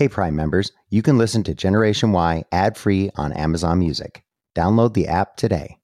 Hey, Prime members, you can listen to Generation Y ad free on Amazon Music. Download the app today.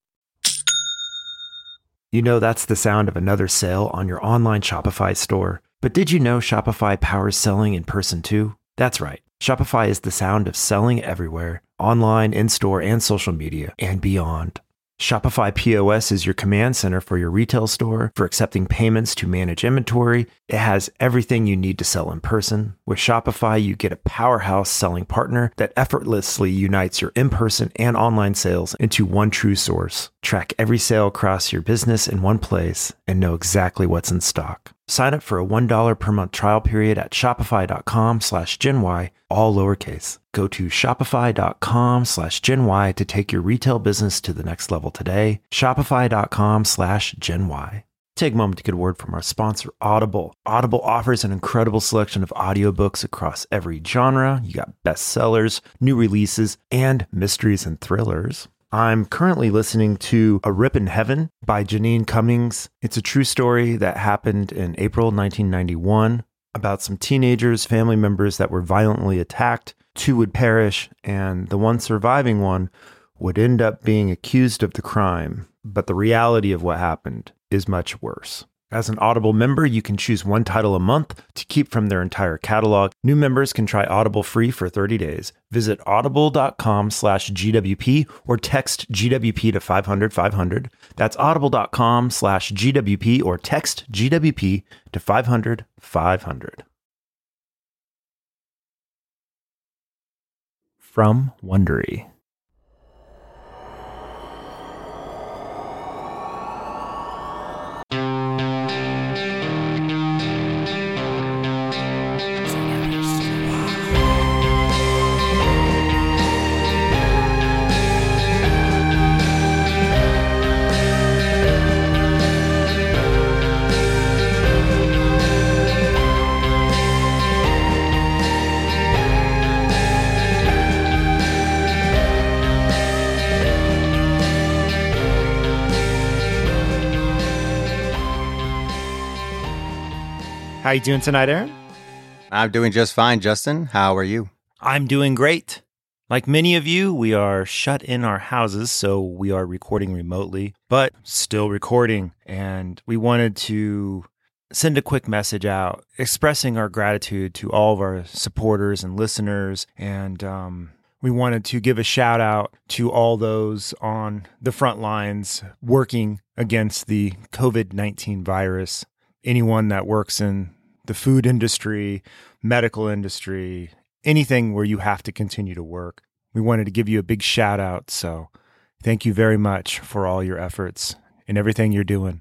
You know that's the sound of another sale on your online Shopify store. But did you know Shopify powers selling in person too? That's right. Shopify is the sound of selling everywhere online, in store, and social media, and beyond. Shopify POS is your command center for your retail store for accepting payments to manage inventory. It has everything you need to sell in person. With Shopify, you get a powerhouse selling partner that effortlessly unites your in person and online sales into one true source. Track every sale across your business in one place and know exactly what's in stock. Sign up for a $1 per month trial period at shopify.com slash GenY, all lowercase. Go to shopify.com slash GenY to take your retail business to the next level today. Shopify.com slash GenY. Take a moment to get a word from our sponsor, Audible. Audible offers an incredible selection of audiobooks across every genre. You got bestsellers, new releases, and mysteries and thrillers. I'm currently listening to A Rip in Heaven by Jeanine Cummins. It's a true story that happened in April 1991 about some teenagers, family members that were violently attacked. Two would perish, and the one surviving one would end up being accused of the crime. But the reality of what happened is much worse. As an Audible member, you can choose one title a month to keep from their entire catalog. New members can try Audible free for 30 days. Visit audible.com slash GWP or text GWP to 500 500. That's audible.com slash GWP or text GWP to 500 500. From Wondery. How you doing tonight, Aaron? I'm doing just fine, Justin. How are you? I'm doing great. Like many of you, we are shut in our houses, so we are recording remotely, but still recording. And we wanted to send a quick message out expressing our gratitude to all of our supporters and listeners. And um, we wanted to give a shout out to all those on the front lines working against the COVID 19 virus. Anyone that works in the food industry, medical industry, anything where you have to continue to work. We wanted to give you a big shout out. So thank you very much for all your efforts and everything you're doing.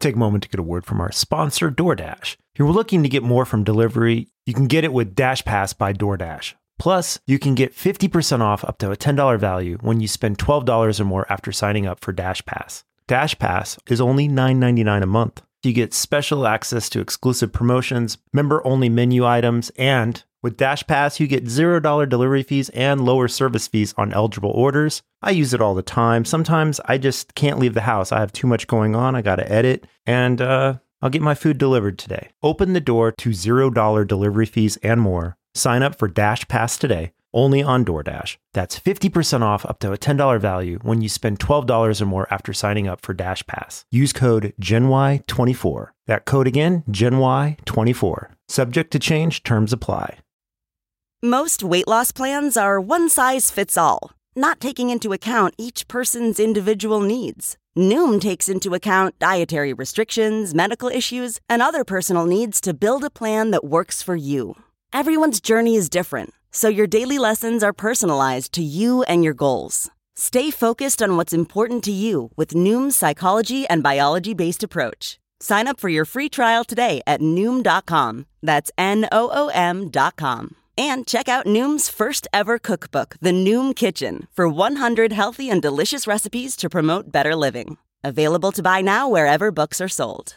Take a moment to get a word from our sponsor, DoorDash. If you're looking to get more from delivery, you can get it with DashPass by DoorDash. Plus, you can get 50% off up to a $10 value when you spend $12 or more after signing up for DashPass. Dash Pass is only $9.99 a month. You get special access to exclusive promotions, member only menu items, and with DashPass, you get $0 delivery fees and lower service fees on eligible orders. I use it all the time. Sometimes I just can't leave the house. I have too much going on. I got to edit, and uh, I'll get my food delivered today. Open the door to $0 delivery fees and more. Sign up for DashPass today only on DoorDash. That's 50% off up to a $10 value when you spend $12 or more after signing up for DashPass. Use code GENY24. That code again, GENY24. Subject to change, terms apply. Most weight loss plans are one size fits all, not taking into account each person's individual needs. Noom takes into account dietary restrictions, medical issues, and other personal needs to build a plan that works for you. Everyone's journey is different so your daily lessons are personalized to you and your goals. Stay focused on what's important to you with Noom's psychology and biology based approach. Sign up for your free trial today at Noom.com. That's N O O M.com. And check out Noom's first ever cookbook, The Noom Kitchen, for 100 healthy and delicious recipes to promote better living. Available to buy now wherever books are sold.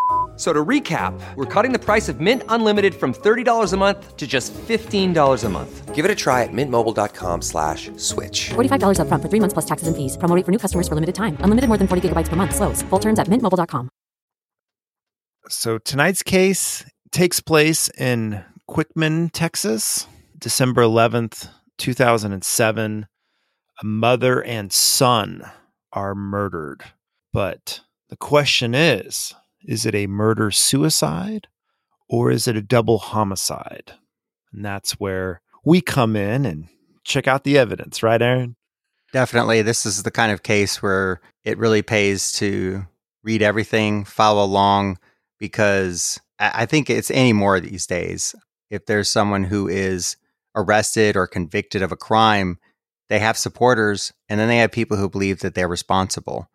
So to recap, we're cutting the price of Mint Unlimited from $30 a month to just $15 a month. Give it a try at mintmobile.com slash switch. $45 upfront for three months plus taxes and fees. Promo rate for new customers for limited time. Unlimited more than 40 gigabytes per month. Slows. Full terms at mintmobile.com. So tonight's case takes place in Quitman, Texas, December 11th, 2007. A mother and son are murdered. But the question is is it a murder suicide or is it a double homicide? And that's where we come in and check out the evidence, right, Aaron? Definitely. This is the kind of case where it really pays to read everything, follow along, because I think it's any more these days. If there's someone who is arrested or convicted of a crime, they have supporters and then they have people who believe that they're responsible.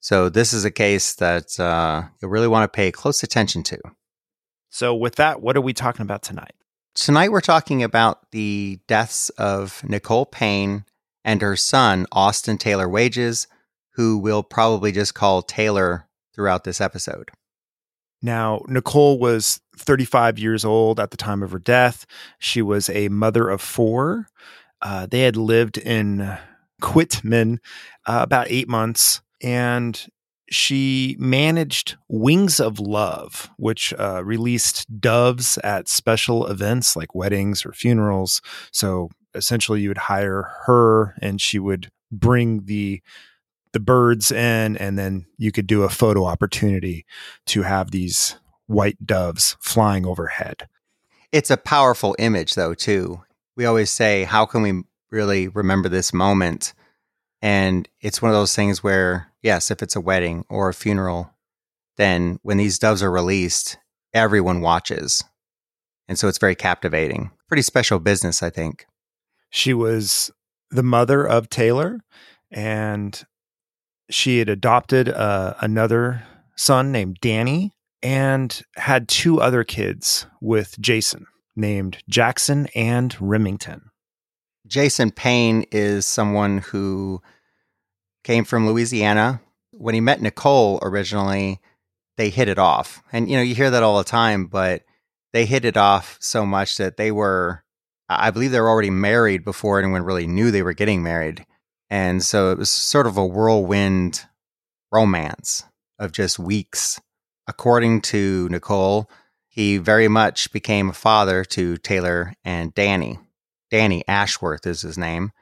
So this is a case that uh, you really want to pay close attention to. So, with that, what are we talking about tonight? Tonight, we're talking about the deaths of Nichole Payne and her son, Austin Taylor Wages, who we'll probably just call Taylor throughout this episode. Now, Nichole was 35 years old at the time of her death. She was a mother of four. Uh, they had lived in Quitman uh, about eight months and she managed Wings of Love, which uh, released doves at special events like weddings or funerals. So essentially, you would hire her, and she would bring the the birds in, and then you could do a photo opportunity to have these white doves flying overhead. It's a powerful image, though. Too, we always say, "How can we really remember this moment?" And it's one of those things where, yes, if it's a wedding or a funeral, then when these doves are released, everyone watches. And so it's very captivating. Pretty special business, I think. She was the mother of Taylor, and she had adopted uh, another son named Danny and had two other kids with Jason named Jackson and Remington. Jason Payne is someone who came from Louisiana. When he met Nichole originally, they hit it off. And, you know, you hear that all the time, but they hit it off so much that they were, I believe they were already married before anyone really knew they were getting married. And so it was sort of a whirlwind romance of just weeks. According to Nichole, he very much became a father to Taylor and Danny. Danny Ashworth is his name.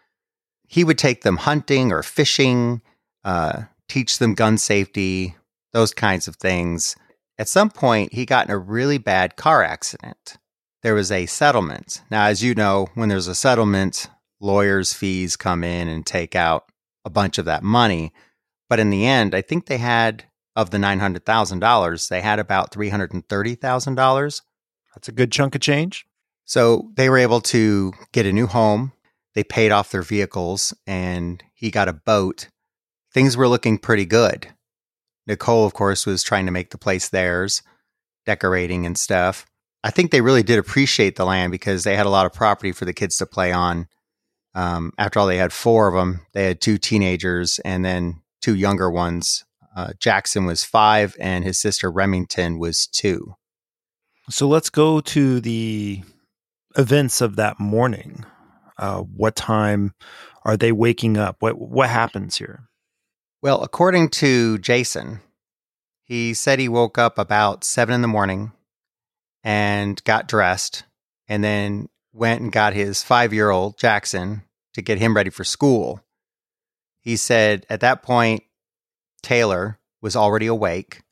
He would take them hunting or fishing, uh, teach them gun safety, those kinds of things. At some point, he got in a really bad car accident. There was a settlement. Now, as you know, when there's a settlement, lawyers' fees come in and take out a bunch of that money. But in the end, I think they had, of the $900,000, they had about $330,000. That's a good chunk of change. So they were able to get a new home. They paid off their vehicles and he got a boat. Things were looking pretty good. Nichole, of course, was trying to make the place theirs, decorating and stuff. I think they really did appreciate the land because they had a lot of property for the kids to play on. Um, after all, they had four of them. They had two teenagers and then two younger ones. Uh, Jackson was five, and his sister Remington was two. So let's go to the events of that morning. Uh, what time are they waking up? What what happens here? Well, according to Jason, he said he woke up about seven in the morning and got dressed, and then went and got his five year old Jackson to get him ready for school. He said at that point, Taylor was already awake.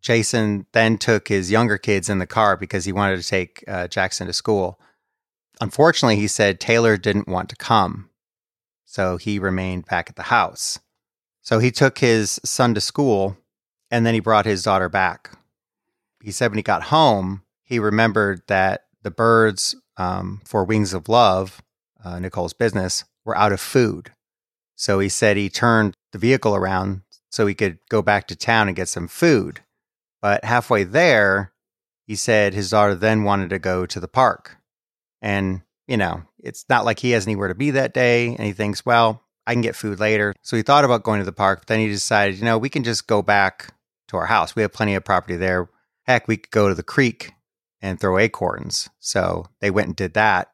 Jason then took his younger kids in the car because he wanted to take uh, Jackson to school. Unfortunately, he said Taylor didn't want to come, so he remained back at the house. So he took his son to school and then he brought his daughter back. He said when he got home, he remembered that the birds um, for Wings of Love, uh, Nichole's business, were out of food. So he said he turned the vehicle around so he could go back to town and get some food. But halfway there, he said his daughter then wanted to go to the park. And, you know, it's not like he has anywhere to be that day. And he thinks, well, I can get food later. So he thought about going to the park, but then he decided, you know, we can just go back to our house. We have plenty of property there. heck, we could go to the creek and throw acorns. So they went and did that.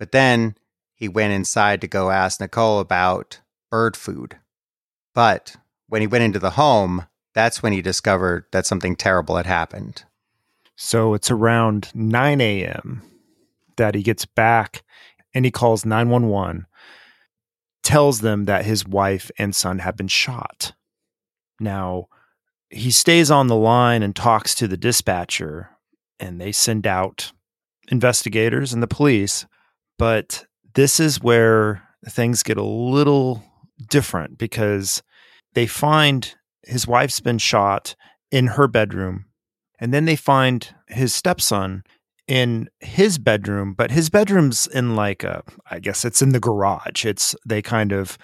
But then he went inside to go ask Nichole about bird food. But when he went into the home, that's when he discovered that something terrible had happened. So it's around 9 a.m. that he gets back and he calls 911, tells them that his wife and son have been shot. Now, he stays on the line and talks to the dispatcher, and they send out investigators and the police. But this is where things get a little different because they find his wife's been shot in her bedroom, and then they find his stepson in his bedroom, but his bedroom's in like a, I guess it's in the garage. It's, they kind of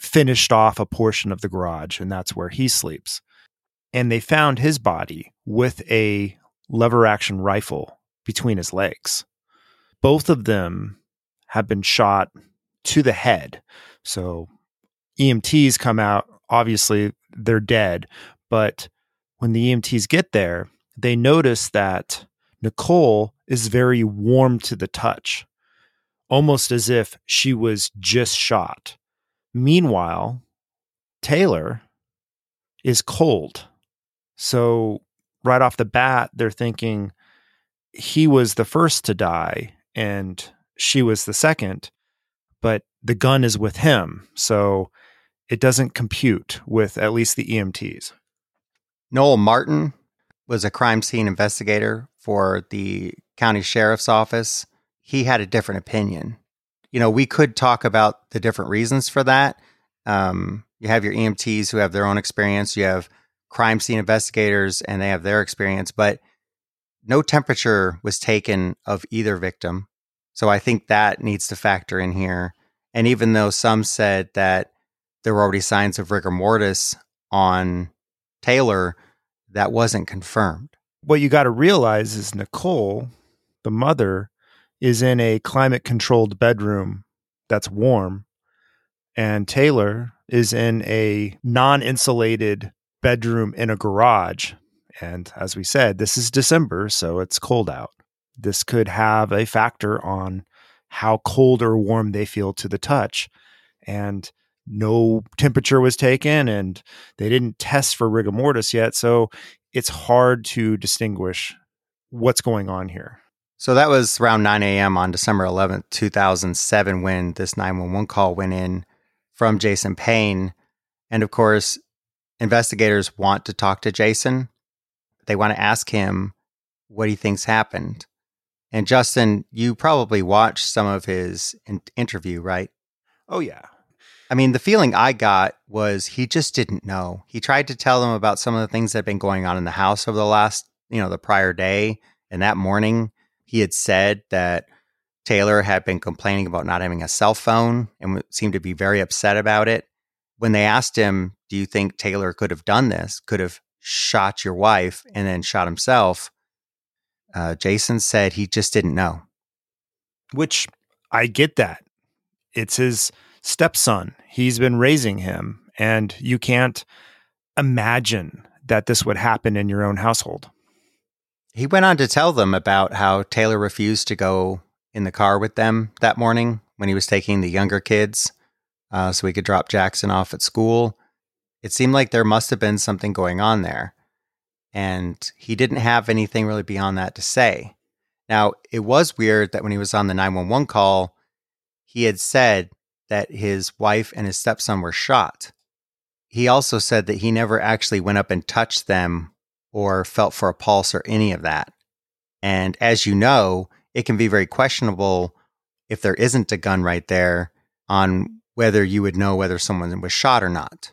finished off a portion of the garage, and that's where he sleeps. And they found his body with a lever action rifle between his legs. Both of them have been shot to the head. So EMTs come out, obviously they're dead, but when the EMTs get there, they notice that Nichole is very warm to the touch, almost as if she was just shot. Meanwhile, Taylor is cold. So, right off the bat, they're thinking he was the first to die and she was the second, but the gun is with him. So, it doesn't compute with at least the EMTs. Noel Martin was a crime scene investigator for the county sheriff's office. He had a different opinion. You know, we could talk about the different reasons for that. Um, you have your EMTs who have their own experience, you have crime scene investigators and they have their experience, but no temperature was taken of either victim. So I think that needs to factor in here. And even though some said that there were already signs of rigor mortis on Taylor, that wasn't confirmed. What you got to realize is Nichole, the mother, is in a climate controlled bedroom that's warm, and Taylor is in a non insulated bedroom in a garage. And as we said, this is December, so it's cold out. This could have a factor on how cold or warm they feel to the touch. And no temperature was taken and they didn't test for rigor mortis yet. So it's hard to distinguish what's going on here. So that was around 9 a.m. on December 11th, 2007, when this 911 call went in from Jason Payne. And of course, investigators want to talk to Jason. They want to ask him what he thinks happened. And Justin, you probably watched some of his in- interview, right? Oh, yeah. I mean, the feeling I got was he just didn't know. He tried to tell them about some of the things that had been going on in the house over the last, you know, the prior day. And that morning, he had said that Taylor had been complaining about not having a cell phone and seemed to be very upset about it. When they asked him, Do you think Taylor could have done this, could have shot your wife and then shot himself? Uh, Jason said he just didn't know. Which I get that. It's his stepson. He's been raising him, and you can't imagine that this would happen in your own household. He went on to tell them about how Taylor refused to go in the car with them that morning when he was taking the younger kids uh, so he could drop Jackson off at school. It seemed like there must have been something going on there. And he didn't have anything really beyond that to say. Now, it was weird that when he was on the 911 call, he had said that his wife and his stepson were shot. He also said that he never actually went up and touched them or felt for a pulse or any of that. And as you know, it can be very questionable if there isn't a gun right there on whether you would know whether someone was shot or not.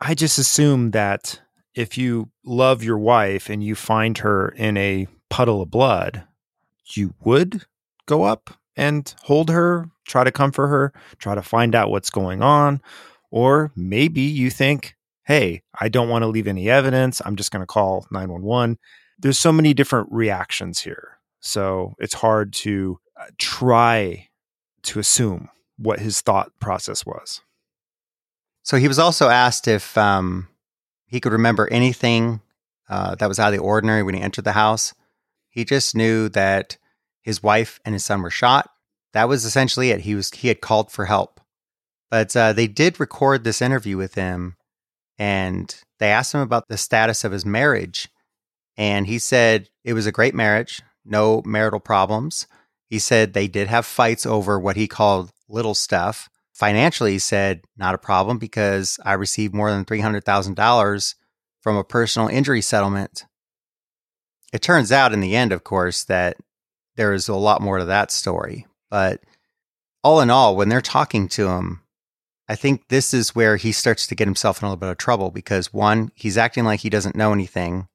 I just assume that if you love your wife and you find her in a puddle of blood, you would go up and hold her, try to comfort her, try to find out what's going on. Or maybe you think, hey, I don't want to leave any evidence. I'm just going to call 911. There's so many different reactions here. So it's hard to uh, try to assume what his thought process was. So he was also asked if um, he could remember anything uh, that was out of the ordinary when he entered the house. He just knew that his wife and his son were shot. That was essentially it. He was he had called for help, but uh, they did record this interview with him, and they asked him about the status of his marriage, and he said it was a great marriage, no marital problems. He said they did have fights over what he called little stuff. Financially, he said not a problem because I received more than three hundred thousand dollars from a personal injury settlement. It turns out in the end, of course, that there is a lot more to that story. But all in all, when they're talking to him, I think this is where he starts to get himself in a little bit of trouble because one, he's acting like he doesn't know anything.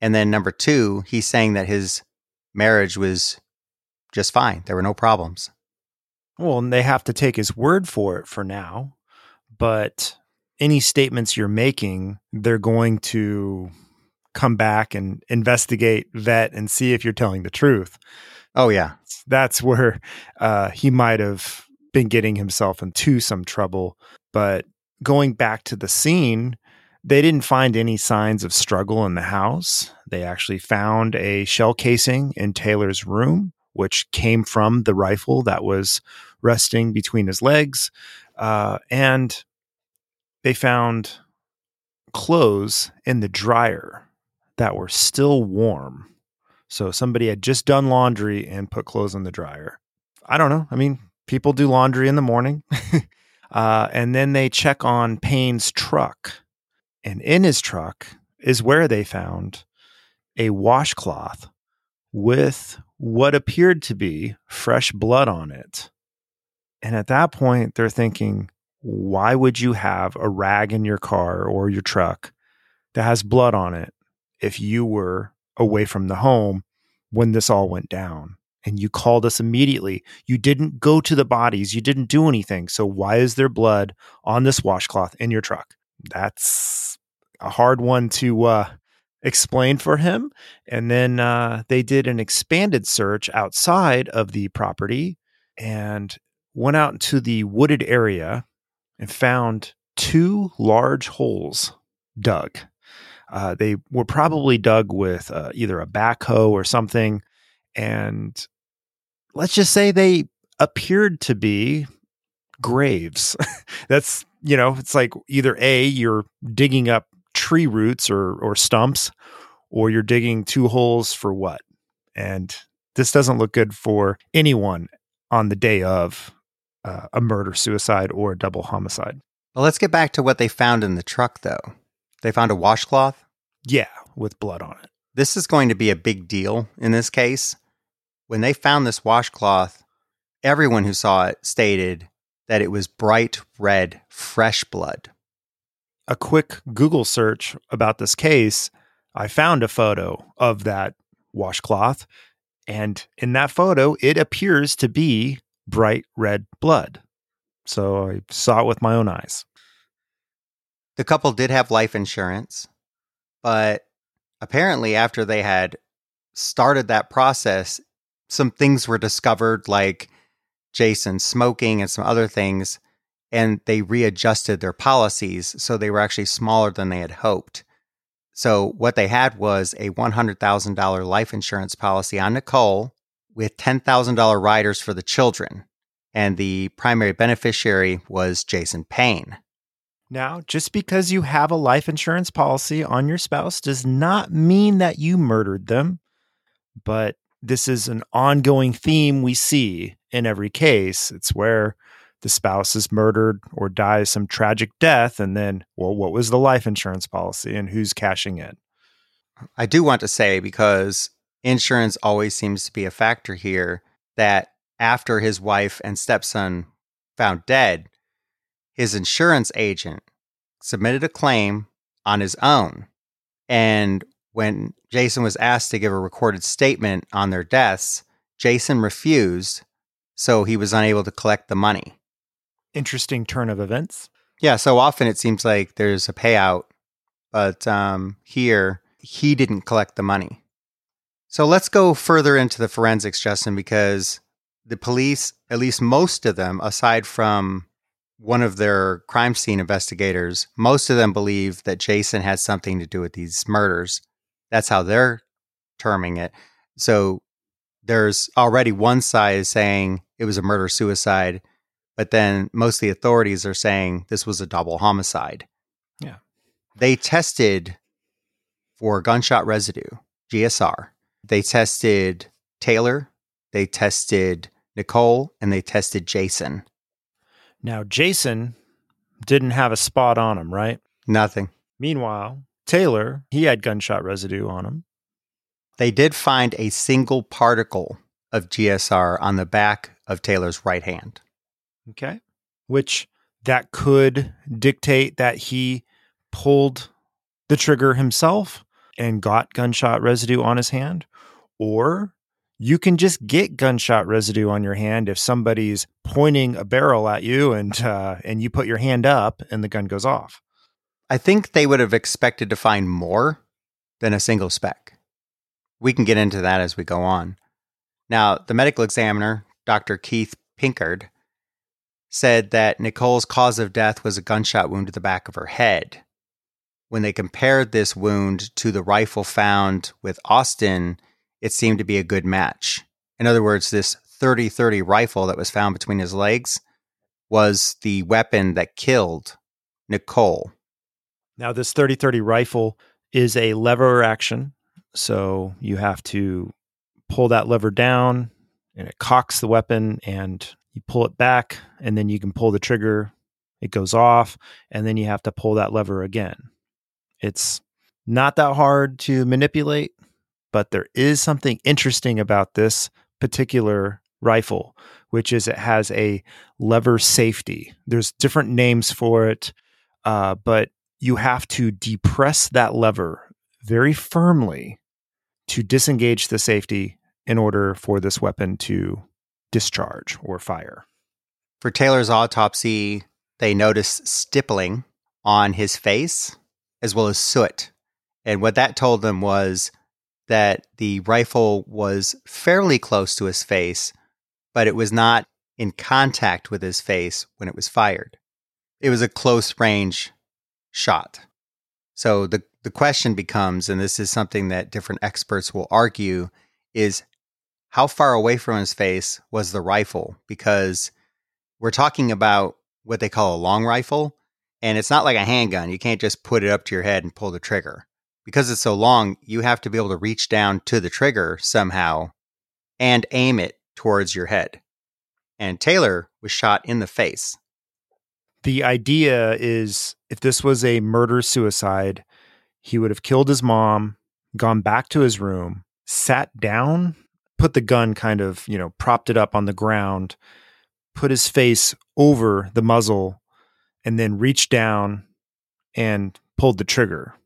And then number two, he's saying that his marriage was just fine. There were no problems. Well, and they have to take his word for it for now. But any statements you're making, they're going to come back and investigate, vet, and see if you're telling the truth. Oh, yeah. That's where uh, he might have been getting himself into some trouble. But going back to the scene, they didn't find any signs of struggle in the house. They actually found a shell casing in Taylor's room, which came from the rifle that was resting between his legs. Uh, and they found clothes in the dryer that were still warm. So somebody had just done laundry and put clothes in the dryer. I don't know. I mean, people do laundry in the morning. uh, and then they check on Payne's truck. And in his truck is where they found a washcloth with what appeared to be fresh blood on it. And at that point, they're thinking, why would you have a rag in your car or your truck that has blood on it if you were away from the home when this all went down? And you called us immediately. You didn't go to the bodies. You didn't do anything. So why is there blood on this washcloth in your truck? That's a hard one to uh, explain for him. And then uh, they did an expanded search outside of the property and went out into the wooded area and found two large holes dug. Uh, they were probably dug with uh, either a backhoe or something. And let's just say they appeared to be graves. That's, you know, it's like either A, you're digging up tree roots or, or stumps, or you're digging two holes for what? And this doesn't look good for anyone on the day of uh, a murder suicide or a double homicide. Well, let's get back to what they found in the truck, though. They found a washcloth. Yeah, with blood on it. This is going to be a big deal in this case. When they found this washcloth, everyone who saw it stated that it was bright red, fresh blood. A quick Google search about this case, I found a photo of that washcloth. And in that photo, it appears to be bright red blood. So I saw it with my own eyes. The couple did have life insurance, but apparently, after they had started that process, some things were discovered, like Jason smoking and some other things, and they readjusted their policies. So they were actually smaller than they had hoped. So what they had was a $100,000 life insurance policy on Nichole with $10,000 riders for the children. And the primary beneficiary was Jason Payne. Now, just because you have a life insurance policy on your spouse does not mean that you murdered them. But this is an ongoing theme we see in every case. It's where the spouse is murdered or dies some tragic death. And then, well, what was the life insurance policy and who's cashing in? I do want to say, because insurance always seems to be a factor here, that after his wife and stepson found dead, his insurance agent submitted a claim on his own. And when Jason was asked to give a recorded statement on their deaths, Jason refused, so he was unable to collect the money. Interesting turn of events. Yeah, so often it seems like there's a payout, but um, here he didn't collect the money. So let's go further into the forensics, Justin, because the police, at least most of them, aside from one of their crime scene investigators, most of them believe that Jason had something to do with these murders. That's how they're terming it. So there's already one side saying it was a murder suicide, but then most of the authorities are saying this was a double homicide. Yeah. They tested for gunshot residue, GSR. They tested Taylor, they tested Nichole, and they tested Jason. Now, Jason didn't have a spot on him, right? Nothing. Meanwhile, Taylor, he had gunshot residue on him. They did find a single particle of GSR on the back of Taylor's right hand. Okay. Which that could dictate that he pulled the trigger himself and got gunshot residue on his hand. Or you can just get gunshot residue on your hand if somebody's pointing a barrel at you and uh, and you put your hand up and the gun goes off. I think they would have expected to find more than a single speck. We can get into that as we go on. Now, the medical examiner, Dr. Keith Pinckard, said that Nichole's cause of death was a gunshot wound to the back of her head. When they compared this wound to the rifle found with Austin, it seemed to be a good match. In other words, this 30 30 rifle that was found between his legs was the weapon that killed Nichole. Now, this 30 30 rifle is a lever action. So you have to pull that lever down and it cocks the weapon and you pull it back and then you can pull the trigger. It goes off and then you have to pull that lever again. It's not that hard to manipulate, but there is something interesting about this particular rifle, which is it has a lever safety. There's different names for it, uh, but you have to depress that lever very firmly to disengage the safety in order for this weapon to discharge or fire. For Taylor's autopsy, they noticed stippling on his face as well as soot. And what that told them was that the rifle was fairly close to his face, but it was not in contact with his face when it was fired. It was a close range shot. So the, the question becomes, and this is something that different experts will argue, is how far away from his face was the rifle? Because we're talking about what they call a long rifle, and it's not like a handgun. You can't just put it up to your head and pull the trigger because it's so long, you have to be able to reach down to the trigger somehow and aim it towards your head. And Taylor was shot in the face. The idea is if this was a murder suicide, he would have killed his mom, gone back to his room, sat down, put the gun kind of, you know, propped it up on the ground, put his face over the muzzle, and then reached down and pulled the trigger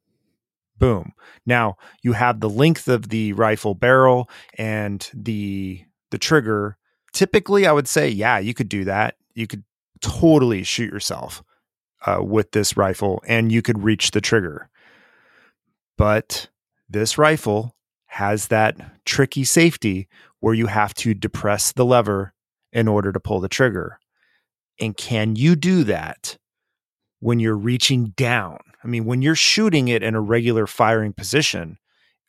boom. Now you have the length of the rifle barrel and the the trigger. Typically i would say yeah you could do that. You could totally shoot yourself uh, with this rifle and you could reach the trigger. But this rifle has that tricky safety where you have to depress the lever in order to pull the trigger. And can you do that when you're reaching down I mean, when you're shooting it in a regular firing position,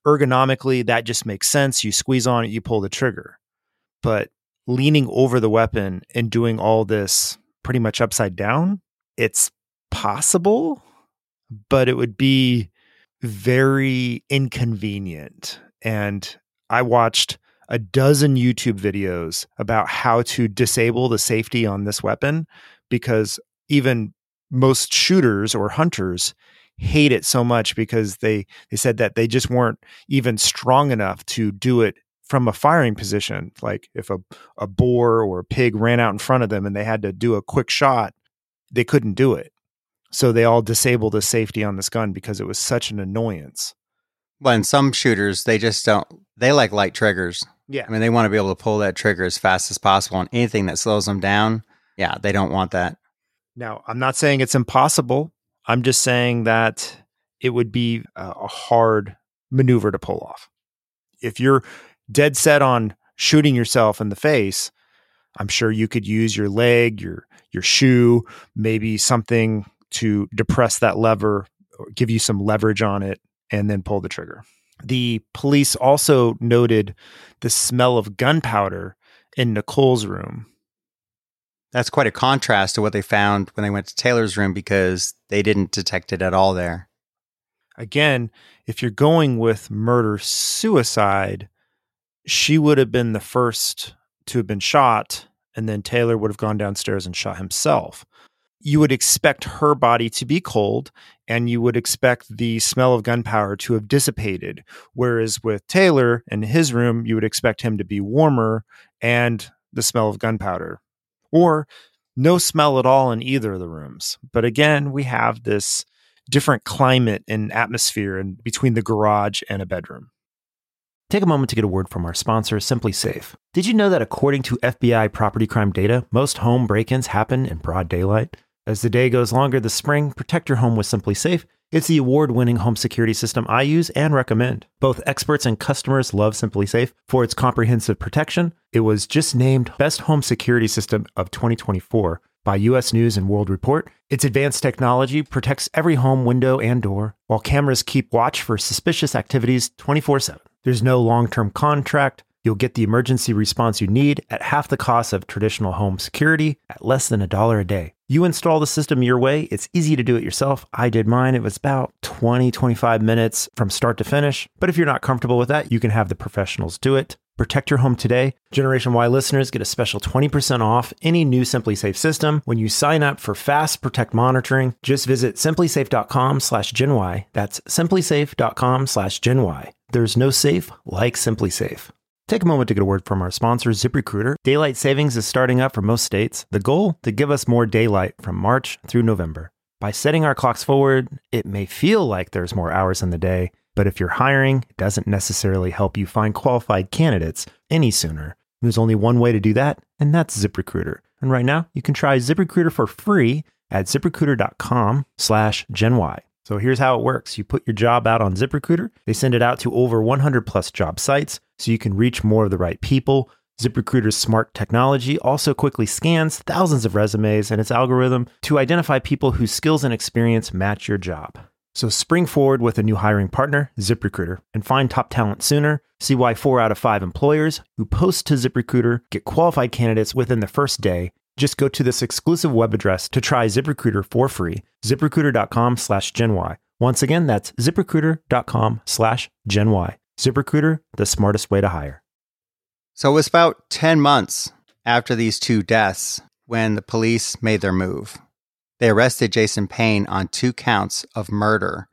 ergonomically, that just makes sense. You squeeze on it, you pull the trigger. But leaning over the weapon and doing all this pretty much upside down, it's possible, but it would be very inconvenient. And I watched a dozen YouTube videos about how to disable the safety on this weapon because even most shooters or hunters hate it so much because they they said that they just weren't even strong enough to do it from a firing position. Like if a, a boar or a pig ran out in front of them and they had to do a quick shot they couldn't do it. So they all disabled the safety on this gun because it was such an annoyance. Well and some shooters they just don't they like light triggers. Yeah. I mean they want to be able to pull that trigger as fast as possible and anything that slows them down yeah they don't want that now, I'm not saying it's impossible. I'm just saying that it would be a hard maneuver to pull off. If you're dead set on shooting yourself in the face, I'm sure you could use your leg, your your shoe, maybe something to depress that lever or give you some leverage on it and then pull the trigger. The police also noted the smell of gunpowder in Nichole's room. That's quite a contrast to what they found when they went to Taylor's room because they didn't detect it at all there. Again, if you're going with murder suicide, she would have been the first to have been shot, and then Taylor would have gone downstairs and shot himself. You would expect her body to be cold, and you would expect the smell of gunpowder to have dissipated. Whereas with Taylor in his room, you would expect him to be warmer and the smell of gunpowder, or no smell at all in either of the rooms. But again, we have this different climate and atmosphere in between the garage and a bedroom. Take a moment to get a word from our sponsor, SimpliSafe. Did you know that according to FBI property crime data, most home break ins happen in broad daylight? As the day goes longer this spring, protect your home with SimpliSafe. It's the award winning home security system I use and recommend. Both experts and customers love SimpliSafe for its comprehensive protection. It was just named Best Home Security System of 2024 by US News and World Report. Its advanced technology protects every home window and door, while cameras keep watch for suspicious activities 24 7. There's no long term contract. You'll get the emergency response you need at half the cost of traditional home security at less than a dollar a day. You install the system your way. It's easy to do it yourself. I did mine. It was about 20, 25 minutes from start to finish. But if you're not comfortable with that, you can have the professionals do it. Protect your home today. Generation Y listeners get a special 20% off any new SimpliSafe system when you sign up for Fast Protect monitoring. Just visit simplisafe.com slash gen y. That's simplisafe.com slash gen y. There's no safe like SimpliSafe. Take a moment to get a word from our sponsor, ZipRecruiter. Daylight savings is starting up for most states. The goal to give us more daylight from March through November. By setting our clocks forward, it may feel like there's more hours in the day, but if you're hiring, it doesn't necessarily help you find qualified candidates any sooner. There's only one way to do that, and that's ZipRecruiter. And right now, you can try ZipRecruiter for free at ziprecruiter.com slash GenY. So here's how it works. You put your job out on ZipRecruiter. They send it out to over 100 plus job sites so you can reach more of the right people. ZipRecruiter's smart technology also quickly scans thousands of resumes and its algorithm to identify people whose skills and experience match your job. So spring forward with a new hiring partner, ZipRecruiter, and find top talent sooner. See why four out of five employers who post to ZipRecruiter get qualified candidates within the first day just go to this exclusive web address to try ZipRecruiter for free, ziprecruiter.com slash GenY. Once again, that's ziprecruiter.com slash GenY. ZipRecruiter, the smartest way to hire. So it was about 10 months after these two deaths when the police made their move. They arrested Jason Payne on two counts of murder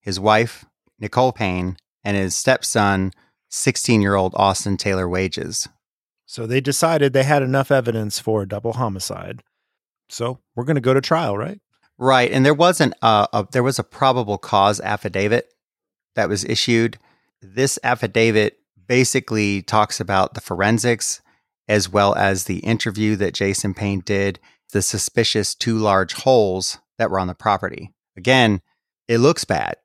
his wife, Nichole Payne, and his stepson, 16 year old Austin Taylor Wages. So they decided they had enough evidence for a double homicide. So we're going to go to trial, right? Right, and there wasn't a, a there was a probable cause affidavit that was issued. This affidavit basically talks about the forensics as well as the interview that Jason Payne did, the suspicious two large holes that were on the property. Again, it looks bad.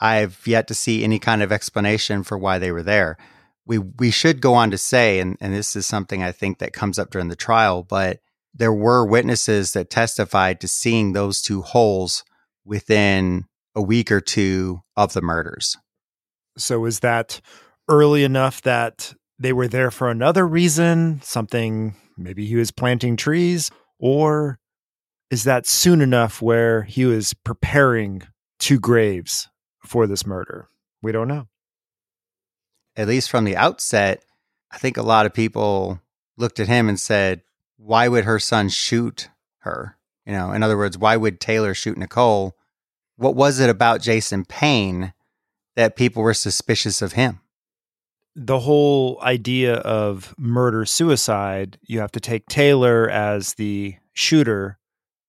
I've yet to see any kind of explanation for why they were there. We we should go on to say, and, and this is something I think that comes up during the trial, but there were witnesses that testified to seeing those two holes within a week or two of the murders. So is that early enough that they were there for another reason? Something maybe he was planting trees, or is that soon enough where he was preparing two graves for this murder? We don't know. At least from the outset, I think a lot of people looked at him and said, why would her son shoot her? You know, in other words, why would Taylor shoot Nichole? What was it about Jason Payne that people were suspicious of him? The whole idea of murder suicide, you have to take Taylor as the shooter,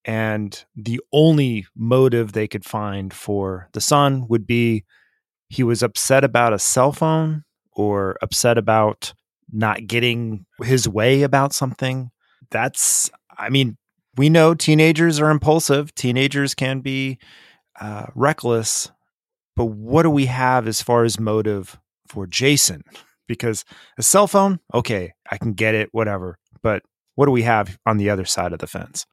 and the only motive they could find for the son would be he was upset about a cell phone or upset about not getting his way about something. That's, I mean, we know teenagers are impulsive, teenagers can be uh, reckless, but what do we have as far as motive for Jason? Because a cell phone, okay, I can get it, whatever. But what do we have on the other side of the fence?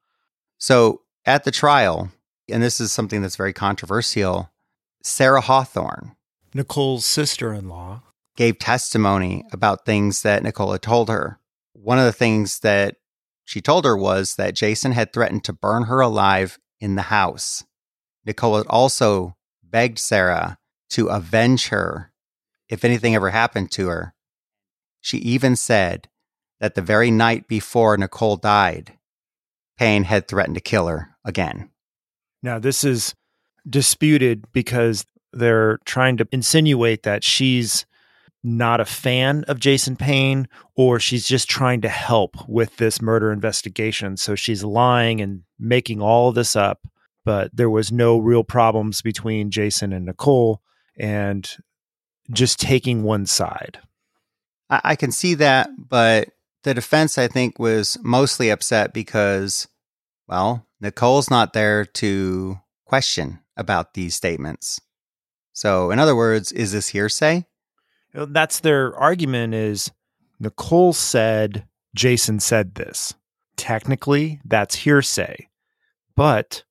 So at the trial, and this is something that's very controversial, Sarah Hawthorne, Nichole's sister in law. gave testimony about things that Nichole had told her. One of the things that she told her was that Jason had threatened to burn her alive in the house. Nichole had also begged Sarah to avenge her if anything ever happened to her. She even said that the very night before Nichole died, Payne had threatened to kill her again. Now, this is disputed because they're trying to insinuate that she's not a fan of Jason Payne or she's just trying to help with this murder investigation. So she's lying and making all this up, but there was no real problems between Jason and Nichole and just taking one side. I, I can see that, but the defense, I think, was mostly upset because, well, Nichole's not there to question about these statements. So, in other words, is this hearsay? That's their argument is Nichole said Jason said this. Technically, that's hearsay. But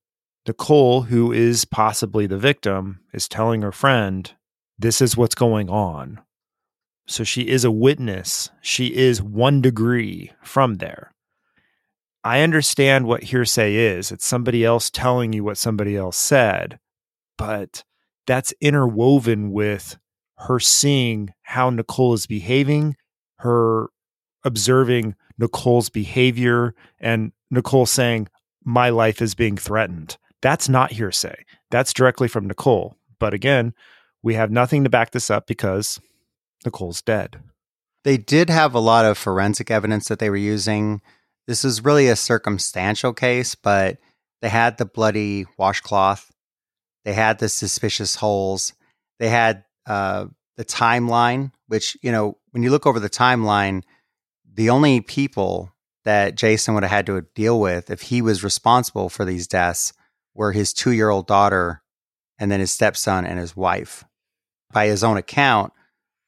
Nichole, who is possibly the victim, is telling her friend, this is what's going on. So she is a witness. She is one degree from there. I understand what hearsay is. It's somebody else telling you what somebody else said, but that's interwoven with her seeing how Nichole is behaving, her observing Nichole's behavior, and Nichole saying, My life is being threatened. That's not hearsay. That's directly from Nichole. But again, we have nothing to back this up because Nichole's dead. They did have a lot of forensic evidence that they were using. This is really a circumstantial case, but they had the bloody washcloth, they had the suspicious holes, they had uh, the timeline, which, you know, when you look over the timeline, the only people that Jason would have had to deal with if he was responsible for these deaths were his two year old daughter and then his stepson and his wife. By his own account,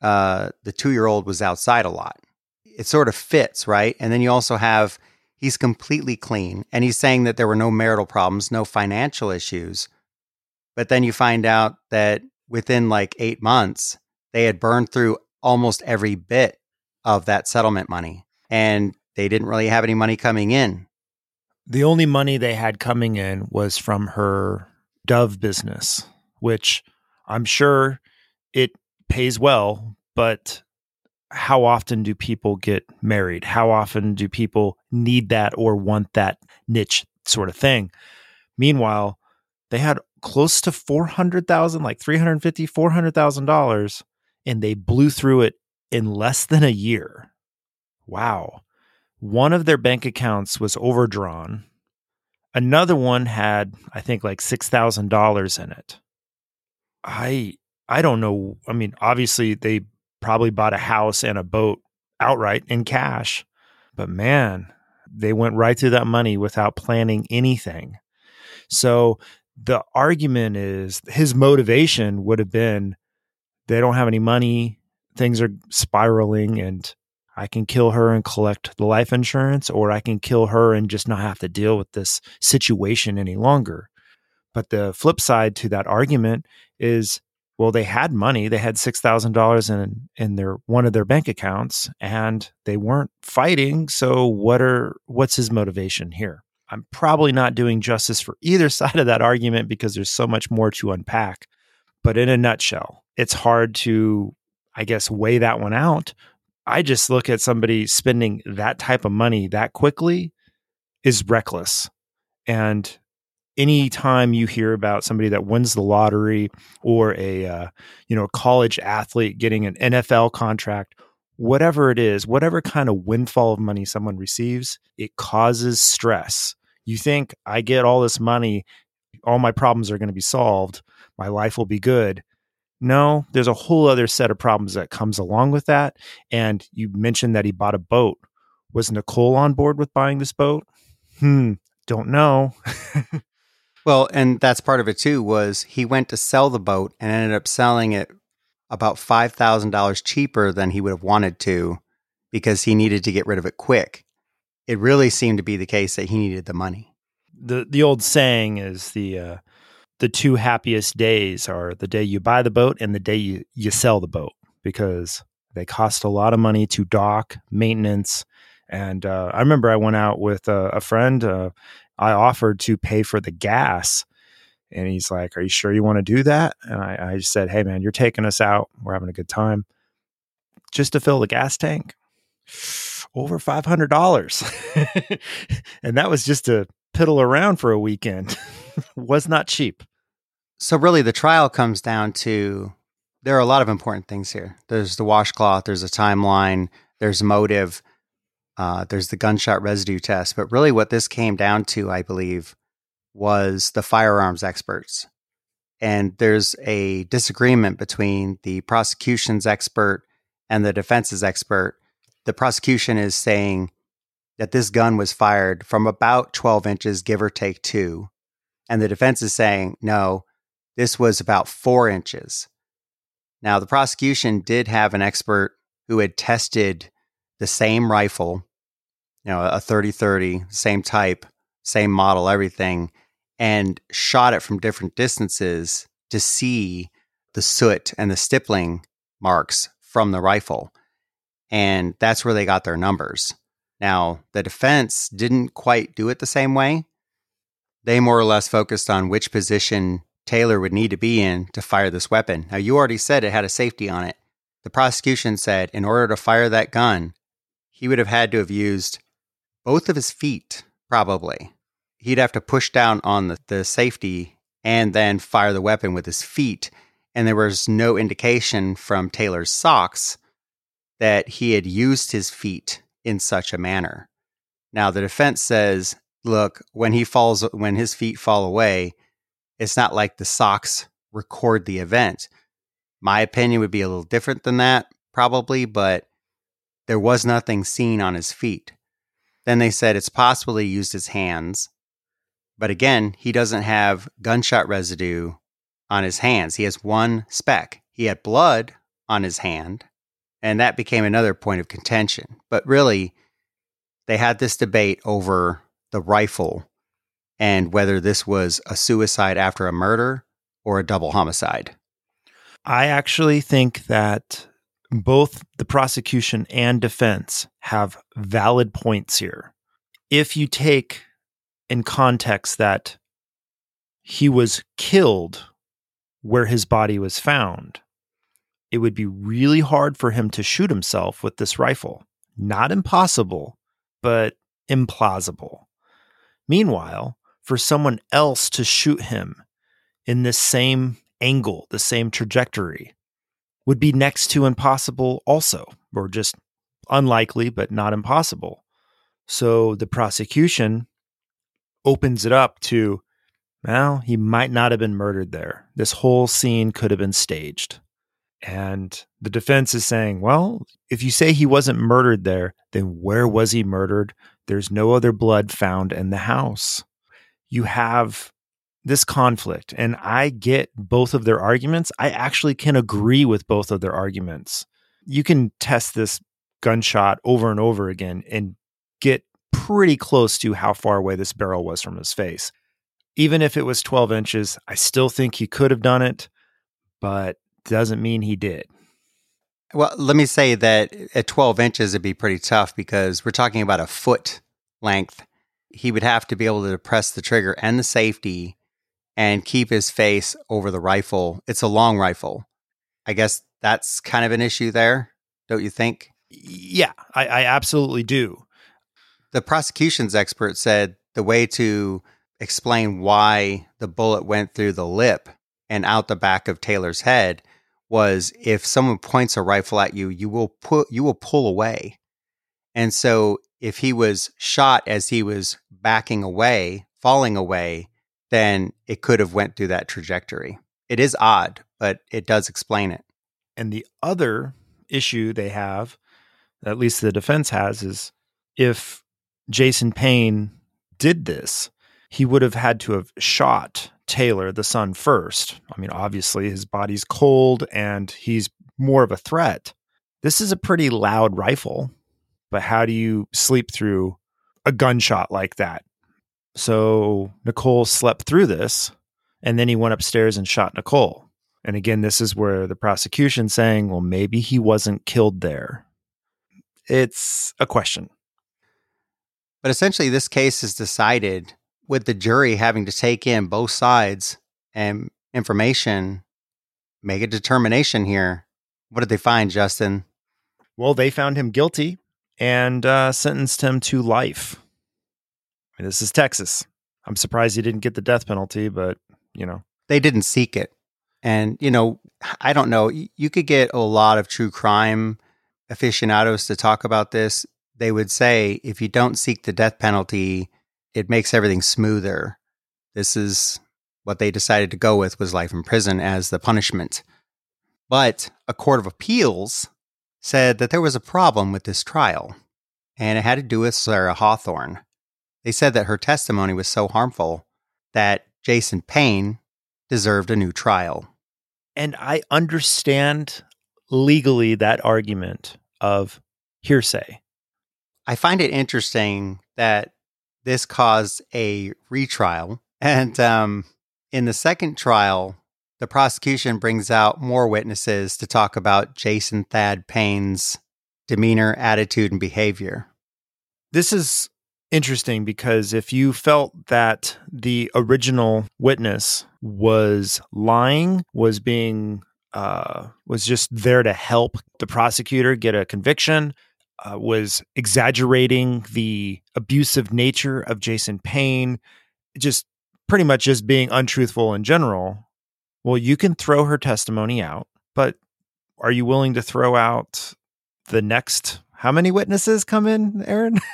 uh, the two year old was outside a lot. It sort of fits, right? And then you also have he's completely clean and he's saying that there were no marital problems, no financial issues. But then you find out that within like eight months, they had burned through almost every bit of that settlement money and they didn't really have any money coming in. The only money they had coming in was from her Dove business, which I'm sure it pays well, but how often do people get married? How often do people need that or want that niche sort of thing? Meanwhile, they had close to 400,000, like 350, 400,000 dollars and they blew through it in less than a year. Wow. One of their bank accounts was overdrawn. Another one had, I think, like $6,000 in it. I I don't know. I mean, obviously they probably bought a house and a boat outright in cash. But man, they went right through that money without planning anything. So the argument is his motivation would have been they don't have any money, things are spiraling, and I can kill her and collect the life insurance, or I can kill her and just not have to deal with this situation any longer. But the flip side to that argument is well, they had money. They had six thousand dollars in in their one of their bank accounts, and they weren't fighting. So what are what's his motivation here? I'm probably not doing justice for either side of that argument because there's so much more to unpack. But in a nutshell, it's hard to, I guess, weigh that one out. I just look at somebody spending that type of money that quickly is reckless. And anytime you hear about somebody that wins the lottery or a uh, you know college athlete getting an NFL contract whatever it is whatever kind of windfall of money someone receives it causes stress you think i get all this money all my problems are going to be solved my life will be good no there's a whole other set of problems that comes along with that and you mentioned that he bought a boat was nichole on board with buying this boat hmm don't know Well, and that's part of it too was he went to sell the boat and ended up selling it about $5,000 cheaper than he would have wanted to because he needed to get rid of it quick. It really seemed to be the case that he needed the money. the the old saying is the uh, the two happiest days are the day you buy the boat and the day you, you sell the boat because they cost a lot of money to dock, maintenance. And uh, I remember I went out with a, a friend. Uh, I offered to pay for the gas. And he's like, Are you sure you want to do that? And I, I just said, Hey, man, you're taking us out. We're having a good time. Just to fill the gas tank, over $500. and that was just to piddle around for a weekend. was not cheap. So, really, the trial comes down to there are a lot of important things here. There's the washcloth, there's a timeline, there's motive, uh, there's the gunshot residue test. But really, what this came down to, I believe, was the firearms experts. And there's a disagreement between the prosecution's expert and the defense's expert. The prosecution is saying that this gun was fired from about 12 inches, give or take two. And the defense is saying, no, this was about four inches. Now, the prosecution did have an expert who had tested the same rifle, you know, a 30 30, same type, same model, everything, and shot it from different distances to see the soot and the stippling marks from the rifle. And that's where they got their numbers. Now, the defense didn't quite do it the same way. They more or less focused on which position Taylor would need to be in to fire this weapon. Now, you already said it had a safety on it. The prosecution said in order to fire that gun, he would have had to have used both of his feet, probably. He'd have to push down on the, the safety and then fire the weapon with his feet. And there was no indication from Taylor's socks that he had used his feet in such a manner. Now, the defense says, look, when he falls, when his feet fall away, it's not like the socks record the event. My opinion would be a little different than that, probably, but there was nothing seen on his feet. Then they said it's possible he used his hands. But again, he doesn't have gunshot residue on his hands. He has one speck. He had blood on his hand, and that became another point of contention. But really, they had this debate over the rifle and whether this was a suicide after a murder or a double homicide. I actually think that both the prosecution and defense have valid points here. If you take in context that he was killed where his body was found, it would be really hard for him to shoot himself with this rifle. Not impossible, but implausible. Meanwhile, for someone else to shoot him in this same angle, the same trajectory, would be next to impossible, also, or just unlikely, but not impossible. So the prosecution opens it up to, well, he might not have been murdered there. This whole scene could have been staged. And the defense is saying, well, if you say he wasn't murdered there, then where was he murdered? There's no other blood found in the house you have this conflict and I get both of their arguments. I actually can agree with both of their arguments. You can test this gunshot over and over again and get pretty close to how far away this barrel was from his face. Even if it was 12 inches, I still think he could have done it, but doesn't mean he did. Well, let me say that at 12 inches, it'd be pretty tough because we're talking about a foot length he would have to be able to press the trigger and the safety and keep his face over the rifle. It's a long rifle. I guess that's kind of an issue there, don't you think? Yeah, I, I absolutely do. The prosecution's expert said the way to explain why the bullet went through the lip and out the back of Taylor's head was if someone points a rifle at you, you will put you will pull away. And so if he was shot as he was backing away, falling away, then it could have went through that trajectory. It is odd, but it does explain it. And the other issue they have, at least the defense has, is if Jason Payne did this, he would have had to have shot Taylor, the son, first. I mean, obviously, his body's cold and he's more of a threat. This is a pretty loud rifle but how do you sleep through a gunshot like that? So Nichole slept through this And then he went upstairs and shot Nichole. And again, this is where the prosecution saying, well, maybe he wasn't killed there. It's a question. But essentially, this case is decided with the jury having to take in both sides and information, make a determination here. What did they find, Justin? Well, they found him guilty and uh, sentenced him to life. I mean, this is Texas. I'm surprised he didn't get the death penalty, but you know, They didn't seek it. And, you know, I don't know. You could get a lot of true crime aficionados to talk about this. They would say if you don't seek the death penalty, it makes everything smoother. This is what they decided to go with was life in prison as the punishment. But a court of appeals said that there was a problem with this trial, and it had to do with Sarah Hawthorne. They said that her testimony was so harmful that Jason Payne deserved a new trial. and I understand legally that argument of hearsay. I find it interesting that this caused a retrial. And um, in the second trial, the prosecution brings out more witnesses to talk about Jason Thad Payne's demeanor, attitude, and behavior. This is interesting because if you felt that the original witness was lying, was being uh, was just there to help the prosecutor get a conviction, uh, was exaggerating the abusive nature of Jason Payne, just pretty much just being untruthful in general. Well, you can throw her testimony out, but are you willing to throw out the next? How many witnesses come in, Aaron?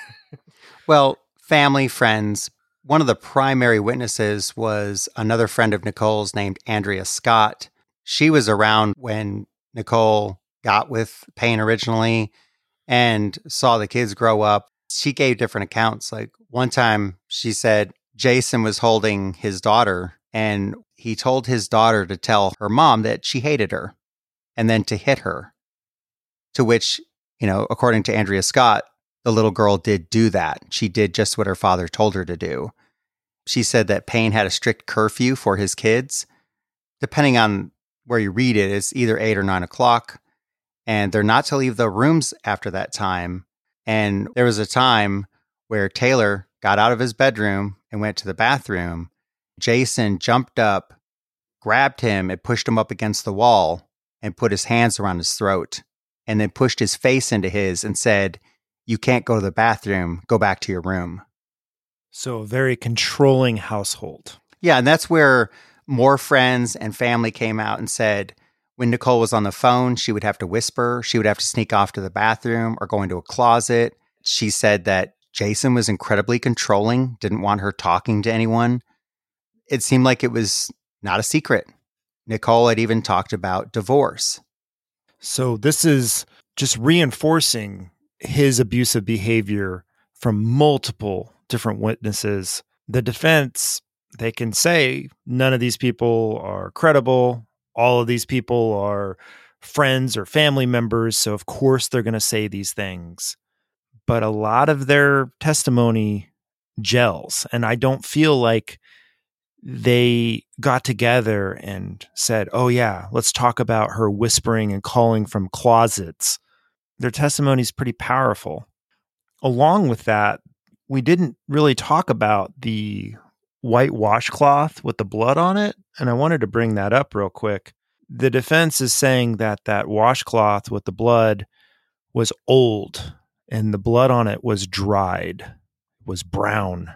Well, family, friends. One of the primary witnesses was another friend of Nichole's named Andrea Scott. She was around when Nichole got with Payne originally and saw the kids grow up. She gave different accounts. Like one time she said Jason was holding his daughter and he told his daughter to tell her mom that she hated her and then to hit her. To which, you know, according to Andrea Scott, the little girl did do that. She did just what her father told her to do. She said that Payne had a strict curfew for his kids. Depending on where you read it, it's either eight or nine o'clock, and they're not to leave the rooms after that time. And there was a time where Taylor got out of his bedroom and went to the bathroom. Jason jumped up, grabbed him, and pushed him up against the wall and put his hands around his throat, and then pushed his face into his and said, you can't go to the bathroom, go back to your room. So, a very controlling household. Yeah, and that's where more friends and family came out and said when Nichole was on the phone, she would have to whisper, she would have to sneak off to the bathroom or go into a closet. She said that Jason was incredibly controlling, didn't want her talking to anyone. It seemed like it was not a secret. Nichole had even talked about divorce. So, this is just reinforcing his abusive behavior from multiple different witnesses. The defense, they can say none of these people are credible. All of these people are friends or family members. So, of course, they're going to say these things. But a lot of their testimony gels. And I don't feel like they got together and said, Oh, yeah, let's talk about her whispering and calling from closets. Their testimony is pretty powerful. Along with that, we didn't really talk about the white washcloth with the blood on it. And I wanted to bring that up real quick. The defense is saying that that washcloth with the blood was old and the blood on it was dried, was brown.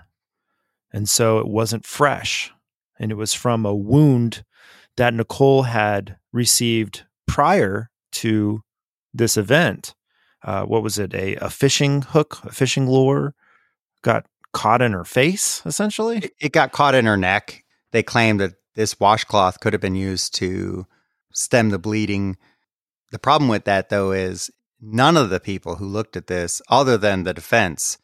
And so it wasn't fresh. And it was from a wound that Nichole had received prior to this event. Uh, what was it? A, a fishing hook, a fishing lure got caught in her face, essentially. It, it got caught in her neck. They claimed that this washcloth could have been used to stem the bleeding. The problem with that, though, is none of the people who looked at this, other than the defense,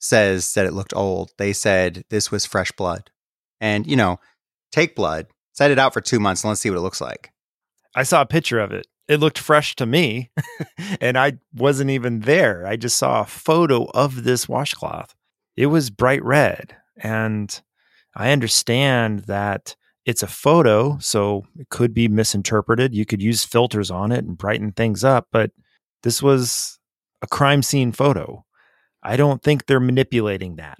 says that it looked old. They said this was fresh blood. And, you know, take blood, set it out for two months, and let's see what it looks like. I saw a picture of it. It looked fresh to me, and I wasn't even there. I just saw a photo of this washcloth. It was bright red. And I understand that it's a photo, so it could be misinterpreted. You could use filters on it and brighten things up, but this was a crime scene photo. I don't think they're manipulating that.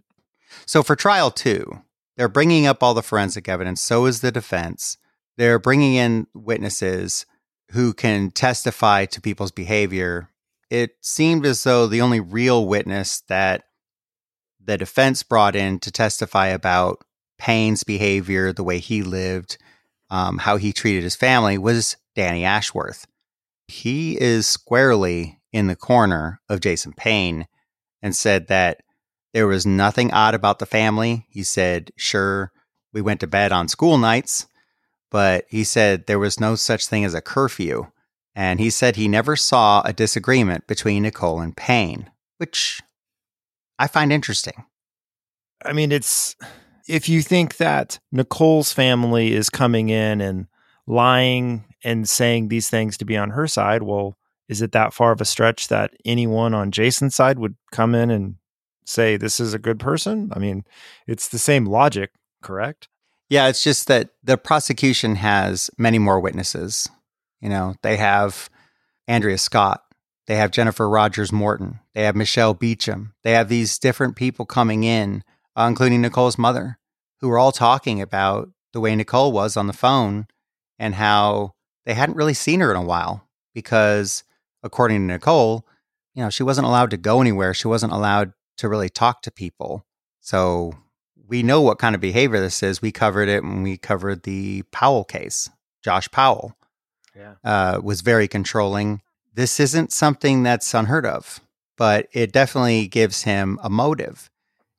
So for trial two, they're bringing up all the forensic evidence. So is the defense. They're bringing in witnesses who can testify to people's behavior. It seemed as though the only real witness that the defense brought in to testify about Payne's behavior, the way he lived, um, how he treated his family was Danny Ashworth. He is squarely in the corner of Jason Payne and said that there was nothing odd about the family. He said, sure, we went to bed on school nights, but he said there was no such thing as a curfew. And he said he never saw a disagreement between Nichole and Payne, which I find interesting. I mean, it's if you think that Nichole's family is coming in and lying and saying these things to be on her side, well, is it that far of a stretch that anyone on Jason's side would come in and say this is a good person? I mean, it's the same logic, correct? Yeah, it's just that the prosecution has many more witnesses. You know, they have Andrea Scott, they have Jennifer Rogers Morton, they have Michelle Beecham, they have these different people coming in, uh, including Nichole's mother, who are all talking about the way Nichole was on the phone and how they hadn't really seen her in a while because, according to Nichole, you know, she wasn't allowed to go anywhere. She wasn't allowed to really talk to people. So we know what kind of behavior this is. We covered it when we covered the Powell case. Josh Powell yeah. uh, was very controlling. This isn't something that's unheard of, but it definitely gives him a motive.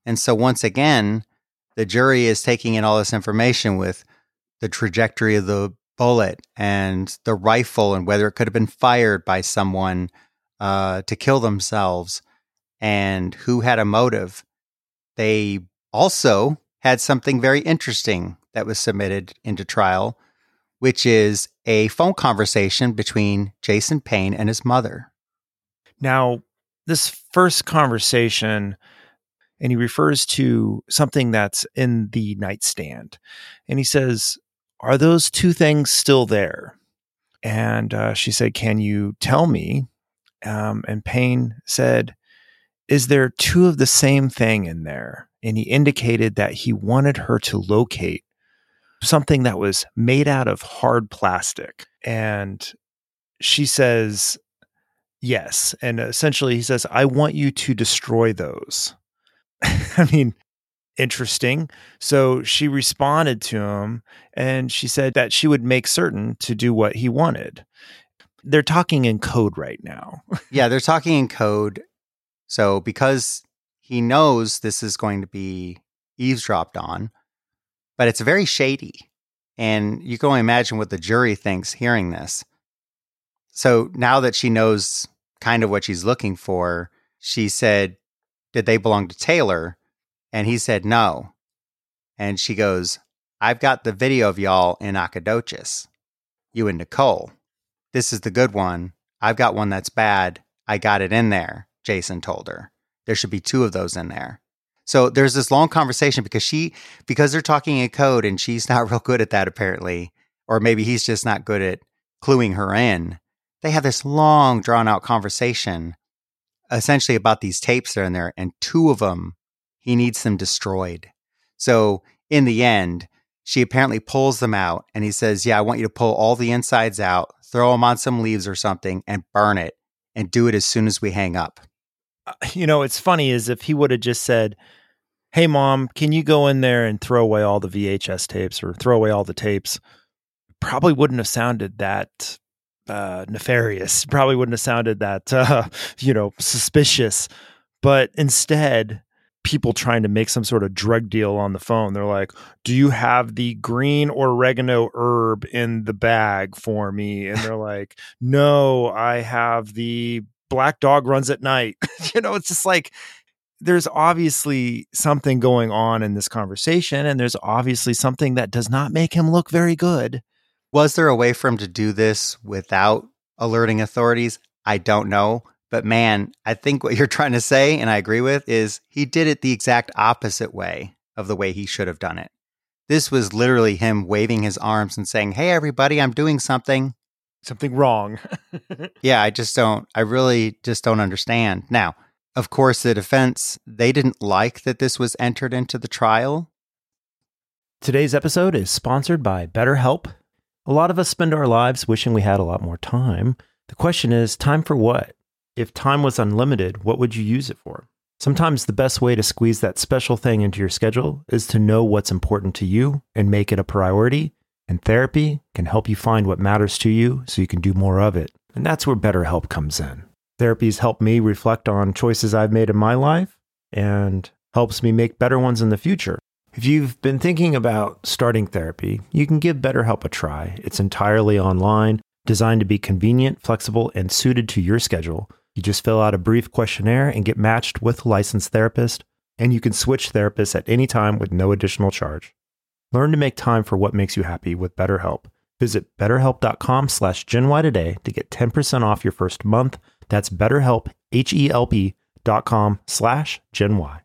And so, once again, the jury is taking in all this information with the trajectory of the bullet and the rifle and whether it could have been fired by someone uh, to kill themselves and who had a motive. They also had something very interesting that was submitted into trial, which is a phone conversation between Jason Payne and his mother. Now, this first conversation, and he refers to something that's in the nightstand. And he says, Are those two things still there? And uh, she said, Can you tell me? Um, and Payne said, Is there two of the same thing in there? And he indicated that he wanted her to locate something that was made out of hard plastic. And she says, Yes. And essentially, he says, I want you to destroy those. I mean, interesting. So she responded to him and she said that she would make certain to do what he wanted. They're talking in code right now. yeah, they're talking in code. So because he knows this is going to be eavesdropped on, but it's very shady. And you can only imagine what the jury thinks hearing this. So now that she knows kind of what she's looking for, she said, Did they belong to Taylor? And he said, No. And she goes, I've got the video of y'all in Nacogdoches, you and Nichole. This is the good one. I've got one that's bad. I got it in there, Jason told her. There should be two of those in there. So there's this long conversation because she, because they're talking in code and she's not real good at that apparently, or maybe he's just not good at cluing her in. They have this long, drawn out conversation essentially about these tapes that are in there, and two of them, he needs them destroyed. So in the end, she apparently pulls them out and he says, Yeah, I want you to pull all the insides out, throw them on some leaves or something, and burn it, and do it as soon as we hang up. Uh, you know, it's funny is if he would have just said, Hey, mom, can you go in there and throw away all the VHS tapes or throw away all the tapes? Probably wouldn't have sounded that uh, nefarious. Probably wouldn't have sounded that, uh, you know, suspicious. But instead, people trying to make some sort of drug deal on the phone. They're like, "Do you have the green oregano herb in the bag for me?" And they're like, "No, I have the black dog runs at night." you know, it's just like there's obviously something going on in this conversation and there's obviously something that does not make him look very good. Was there a way for him to do this without alerting authorities? I don't know. But man, I think what you're trying to say, and I agree with, is he did it the exact opposite way of the way he should have done it. This was literally him waving his arms and saying, Hey, everybody, I'm doing something. Something wrong. Yeah, I just don't, I really just don't understand. Now, of course, the defense, they didn't like that this was entered into the trial. Today's episode is sponsored by BetterHelp. A lot of us spend our lives wishing we had a lot more time. The question is, time for what? If time was unlimited, what would you use it for? Sometimes the best way to squeeze that special thing into your schedule is to know what's important to you and make it a priority. And therapy can help you find what matters to you so you can do more of it. And that's where BetterHelp comes in. Therapy's helped me reflect on choices I've made in my life and helps me make better ones in the future. If you've been thinking about starting therapy, you can give BetterHelp a try. It's entirely online, designed to be convenient, flexible, and suited to your schedule. You just fill out a brief questionnaire and get matched with a licensed therapist, and you can switch therapists at any time with no additional charge. Learn to make time for what makes you happy with BetterHelp. Visit betterhelp.com slash GenY today to get 10% off your first month. That's betterhelp, H-E-L-P dot com slash GenY.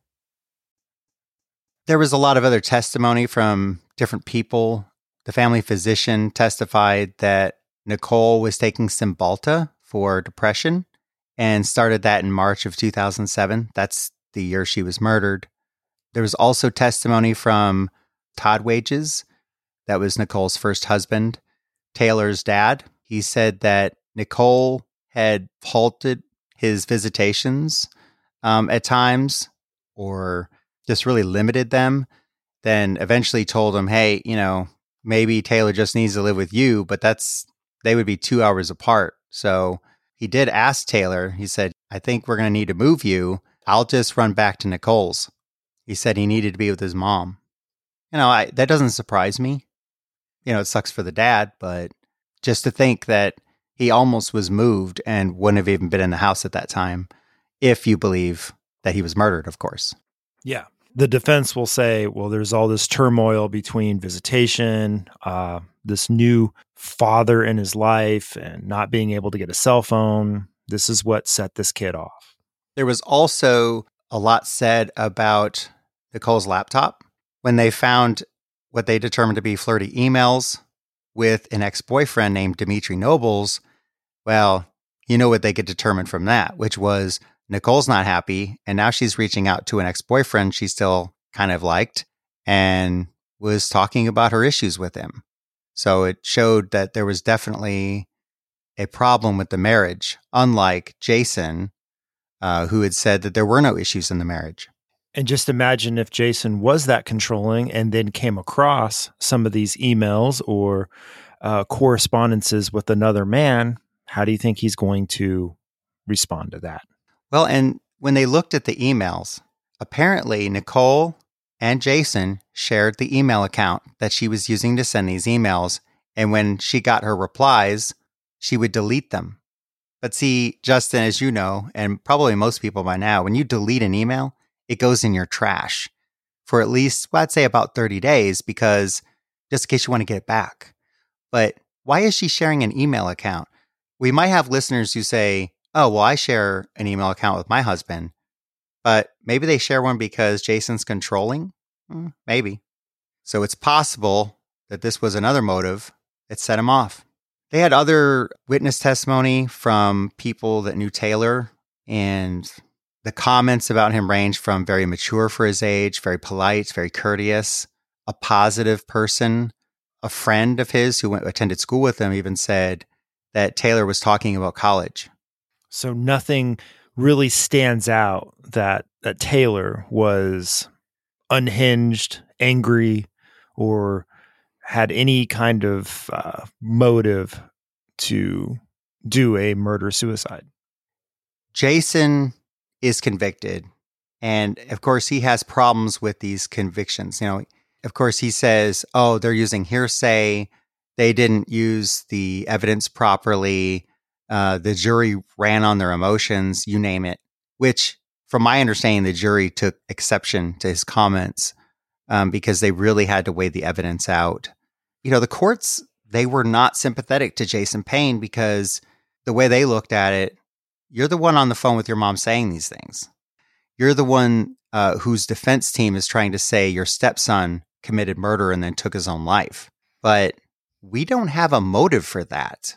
There was a lot of other testimony from different people. The family physician testified that Nichole was taking Cymbalta for depression and started that in March of 2007. That's the year she was murdered. There was also testimony from Todd Wages, that was Nichole's first husband, Taylor's dad. He said that Nichole had halted his visitations um, at times or just really limited them. Then eventually told him, hey, you know, maybe Taylor just needs to live with you, but that's, they would be two hours apart. So he did ask Taylor, he said, I think we're going to need to move you. I'll just run back to Nichole's. He said he needed to be with his mom. You know, I, that doesn't surprise me. You know, it sucks for the dad, but just to think that he almost was moved and wouldn't have even been in the house at that time, if you believe that he was murdered, of course. Yeah. The defense will say, well, there's all this turmoil between visitation, uh, this new father in his life, and not being able to get a cell phone. This is what set this kid off. There was also a lot said about Nichole's laptop when they found what they determined to be flirty emails with an ex boyfriend named Dimitri Nobles. Well, you know what they could determine from that, which was Nichole's not happy. And now she's reaching out to an ex boyfriend she still kind of liked and was talking about her issues with him. So it showed that there was definitely a problem with the marriage, unlike Jason, uh, who had said that there were no issues in the marriage. And just imagine if Jason was that controlling and then came across some of these emails or uh, correspondences with another man. How do you think he's going to respond to that? Well, and when they looked at the emails, apparently Nichole and Jason shared the email account that she was using to send these emails. And when she got her replies, she would delete them. But see, Justin, as you know, and probably most people by now, when you delete an email, it goes in your trash for at least, well, I'd say about 30 days because just in case you want to get it back. But why is she sharing an email account? We might have listeners who say, oh, well, I share an email account with my husband, but maybe they share one because Jason's controlling. Hmm, maybe. So it's possible that this was another motive that set him off. They had other witness testimony from people that knew Taylor, and the comments about him range from very mature for his age, very polite, very courteous, a positive person. A friend of his who went, attended school with him even said that Taylor was talking about college. So nothing really stands out that that Taylor was unhinged, angry, or had any kind of uh, motive to do a murder suicide. Jason is convicted. And of course, he has problems with these convictions. You know, of course, he says, oh, they're using hearsay. They didn't use the evidence properly. Uh, the jury ran on their emotions, you name it, which, from my understanding, the jury took exception to his comments um, because they really had to weigh the evidence out. You know, the courts, they were not sympathetic to Jason Payne because the way they looked at it, you're the one on the phone with your mom saying these things. You're the one uh, whose defense team is trying to say your stepson committed murder and then took his own life. But we don't have a motive for that.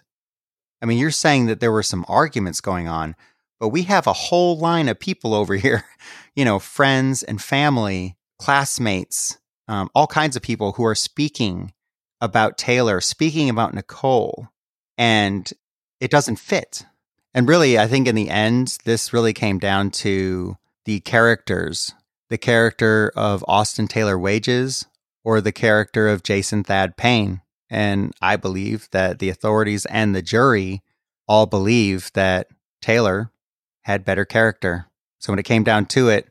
I mean, you're saying that there were some arguments going on, but we have a whole line of people over here, you know, friends and family, classmates, um, all kinds of people who are speaking about Taylor, speaking about Nichole, and it doesn't fit. And really, I think in the end, this really came down to the characters the character of Austin Taylor Wages or the character of Jason Thad Payne. And I believe that the authorities and the jury all believe that Taylor had better character. So when it came down to it,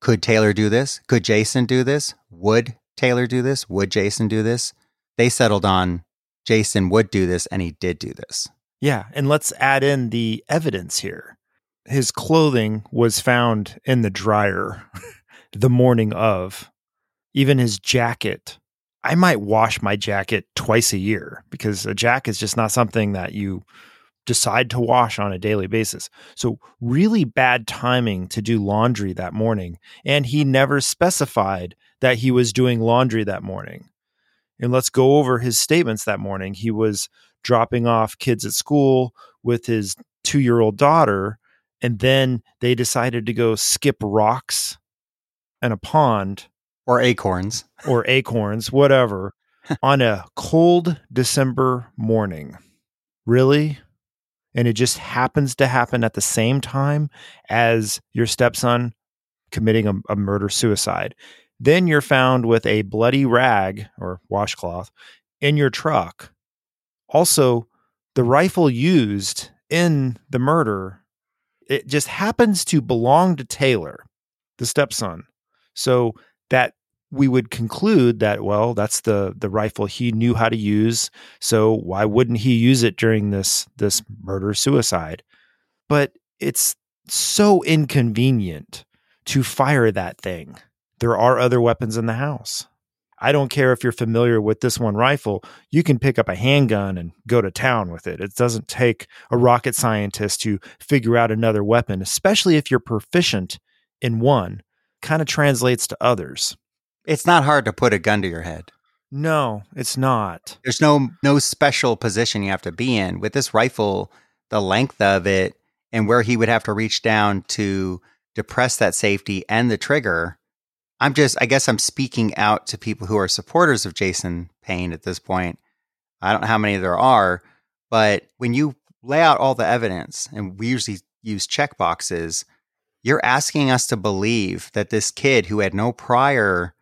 could Taylor do this? Could Jason do this? Would Taylor do this? Would Jason do this? They settled on Jason would do this, and he did do this. Yeah. And let's add in the evidence here. His clothing was found in the dryer the morning of. Even his jacket. I might wash my jacket twice a year because a jacket is just not something that you decide to wash on a daily basis. So, really bad timing to do laundry that morning. And he never specified that he was doing laundry that morning. And let's go over his statements that morning. He was dropping off kids at school with his two year old daughter. And then they decided to go skip rocks and a pond or acorns or acorns, whatever, on a cold December morning. Really? And it just happens to happen at the same time as your stepson committing a, a murder suicide. Then you're found with a bloody rag or washcloth in your truck. Also, the rifle used in the murder, it just happens to belong to Taylor, the stepson. So that we would conclude that well that's the the rifle he knew how to use so why wouldn't he use it during this this murder suicide? But it's so inconvenient to fire that thing. There are other weapons in the house. I don't care if you're familiar with this one rifle you can pick up a handgun and go to town with it. It doesn't take a rocket scientist to figure out another weapon especially if you're proficient in one kind of translates to others. It's not hard to put a gun to your head. No, it's not. There's no no special position you have to be in. With this rifle, the length of it and where he would have to reach down to depress that safety and the trigger. I'm just I guess I'm speaking out to people who are supporters of Jason Payne at this point. I don't know how many there are, but when you lay out all the evidence and we usually use check boxes, you're asking us to believe that this kid who had no prior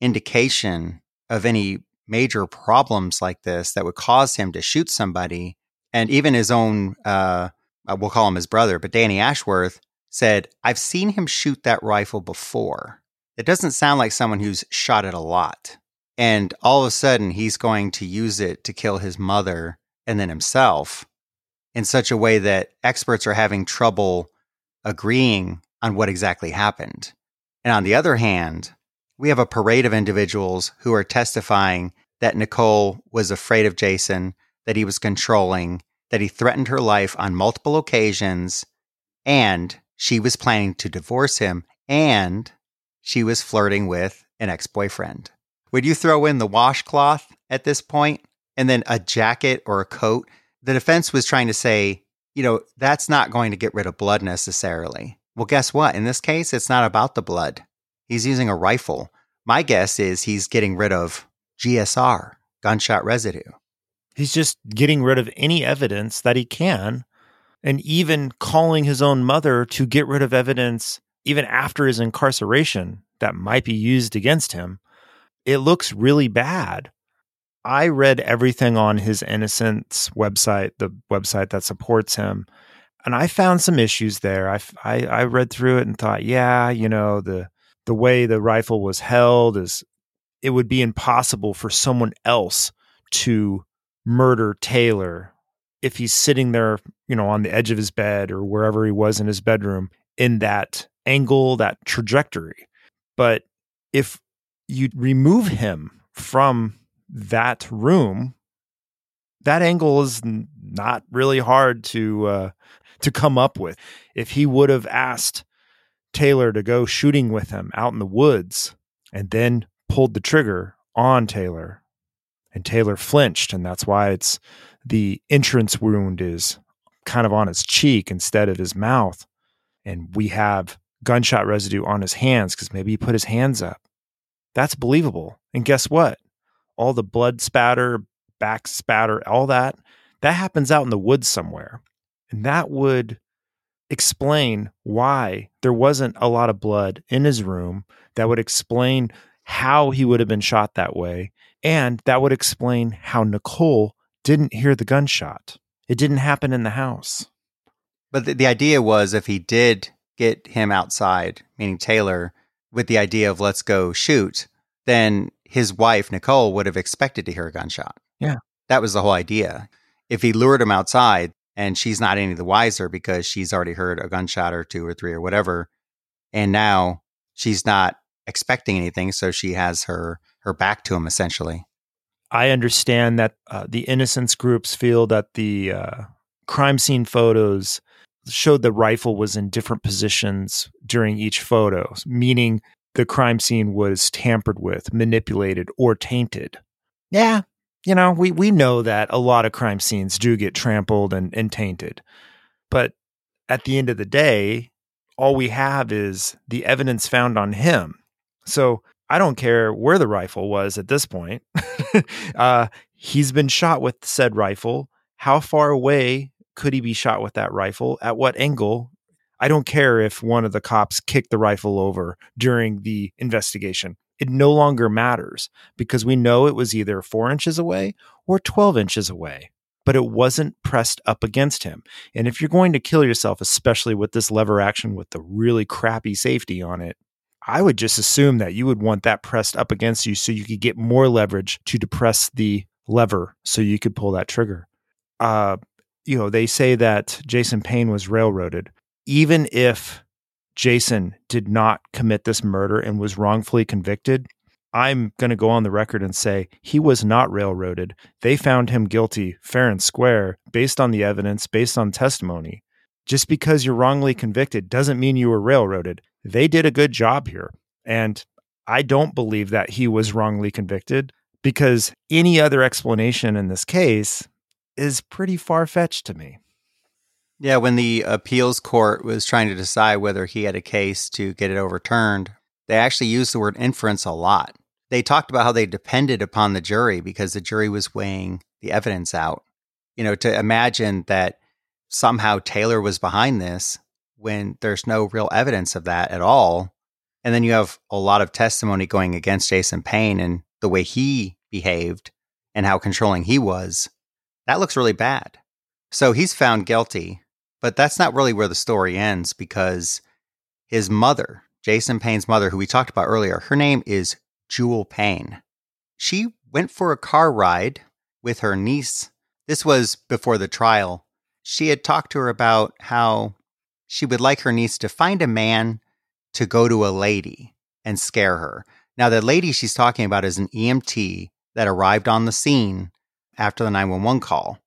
indication of any major problems like this that would cause him to shoot somebody, and even his own, uh, uh, we'll call him his brother, but Danny Ashworth said, I've seen him shoot that rifle before. It doesn't sound like someone who's shot it a lot. And all of a sudden, he's going to use it to kill his mother and then himself in such a way that experts are having trouble agreeing on what exactly happened. And on the other hand, we have a parade of individuals who are testifying that Nichole was afraid of Jason, that he was controlling, that he threatened her life on multiple occasions, and she was planning to divorce him, and she was flirting with an ex boyfriend. Would you throw in the washcloth at this point and then a jacket or a coat? The defense was trying to say, you know, that's not going to get rid of blood necessarily. Well, guess what? In this case, it's not about the blood. He's using a rifle. My guess is he's getting rid of GSR, gunshot residue. He's just getting rid of any evidence that he can, and even calling his own mother to get rid of evidence even after his incarceration that might be used against him. It looks really bad. I read everything on his Innocence website, the website that supports him and I found some issues there. I, I, I read through it and thought, yeah, you know, the the way the rifle was held is it would be impossible for someone else to murder Taylor if he's sitting there, you know, on the edge of his bed or wherever he was in his bedroom in that angle, that trajectory. But if you remove him from that room, that angle is not really hard to uh, to come up with. If he would have asked Taylor to go shooting with him out in the woods and then pulled the trigger on Taylor. And Taylor flinched, and that's why it's the entrance wound is kind of on his cheek instead of his mouth. And we have gunshot residue on his hands because maybe he put his hands up. That's believable. And guess what? All the blood spatter, back spatter, all that, that happens out in the woods somewhere. And that would explain why there wasn't a lot of blood in his room. That would explain how he would have been shot that way. And that would explain how Nichole didn't hear the gunshot. It didn't happen in the house. But the, the idea was if he did get him outside, meaning Taylor, with the idea of let's go shoot, then his wife, Nichole, would have expected to hear a gunshot. Yeah. That was the whole idea. If he lured him outside and she's not any the wiser because she's already heard a gunshot or two or three or whatever, and now she's not expecting anything, so she has her her back to him essentially. I understand that uh, the innocence groups feel that the uh, crime scene photos showed the rifle was in different positions during each photo, meaning the crime scene was tampered with, manipulated, or tainted. Yeah, you know, we, we know that a lot of crime scenes do get trampled and, and tainted. But at the end of the day, all we have is the evidence found on him. So I don't care where the rifle was at this point. uh, he's been shot with said rifle. How far away could he be shot with that rifle? At what angle? I don't care if one of the cops kicked the rifle over during the investigation. It no longer matters because we know it was either four inches away or 12 inches away, but it wasn't pressed up against him. And if you're going to kill yourself, especially with this lever action with the really crappy safety on it, I would just assume that you would want that pressed up against you so you could get more leverage to depress the lever so you could pull that trigger. Uh, you know, they say that Jason Payne was railroaded. Even if Jason did not commit this murder and was wrongfully convicted, I'm going to go on the record and say he was not railroaded. They found him guilty fair and square based on the evidence, based on testimony. Just because you're wrongly convicted doesn't mean you were railroaded. They did a good job here. And I don't believe that he was wrongly convicted because any other explanation in this case is pretty far fetched to me. Yeah, when the appeals court was trying to decide whether he had a case to get it overturned, they actually used the word inference a lot. They talked about how they depended upon the jury because the jury was weighing the evidence out. You know, to imagine that somehow Taylor was behind this when there's no real evidence of that at all. And then you have a lot of testimony going against Jason Payne and the way he behaved and how controlling he was. That looks really bad. So he's found guilty but that's not really where the story ends because his mother, Jason Payne's mother, who we talked about earlier, her name is Jewel Payne. She went for a car ride with her niece. This was before the trial. She had talked to her about how she would like her niece to find a man to go to a lady and scare her. Now, the lady she's talking about is an EMT that arrived on the scene after the 911 call.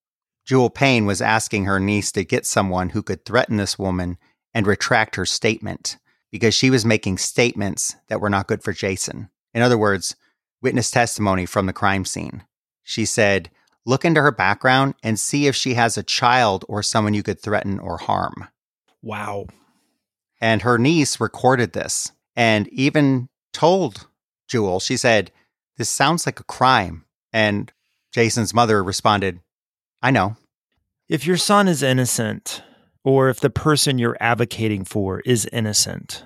Jewel Payne was asking her niece to get someone who could threaten this woman and retract her statement because she was making statements that were not good for Jason. In other words, witness testimony from the crime scene. She said, Look into her background and see if she has a child or someone you could threaten or harm. Wow. And her niece recorded this and even told Jewel, she said, This sounds like a crime. And Jason's mother responded, I know. If your son is innocent, or if the person you're advocating for is innocent,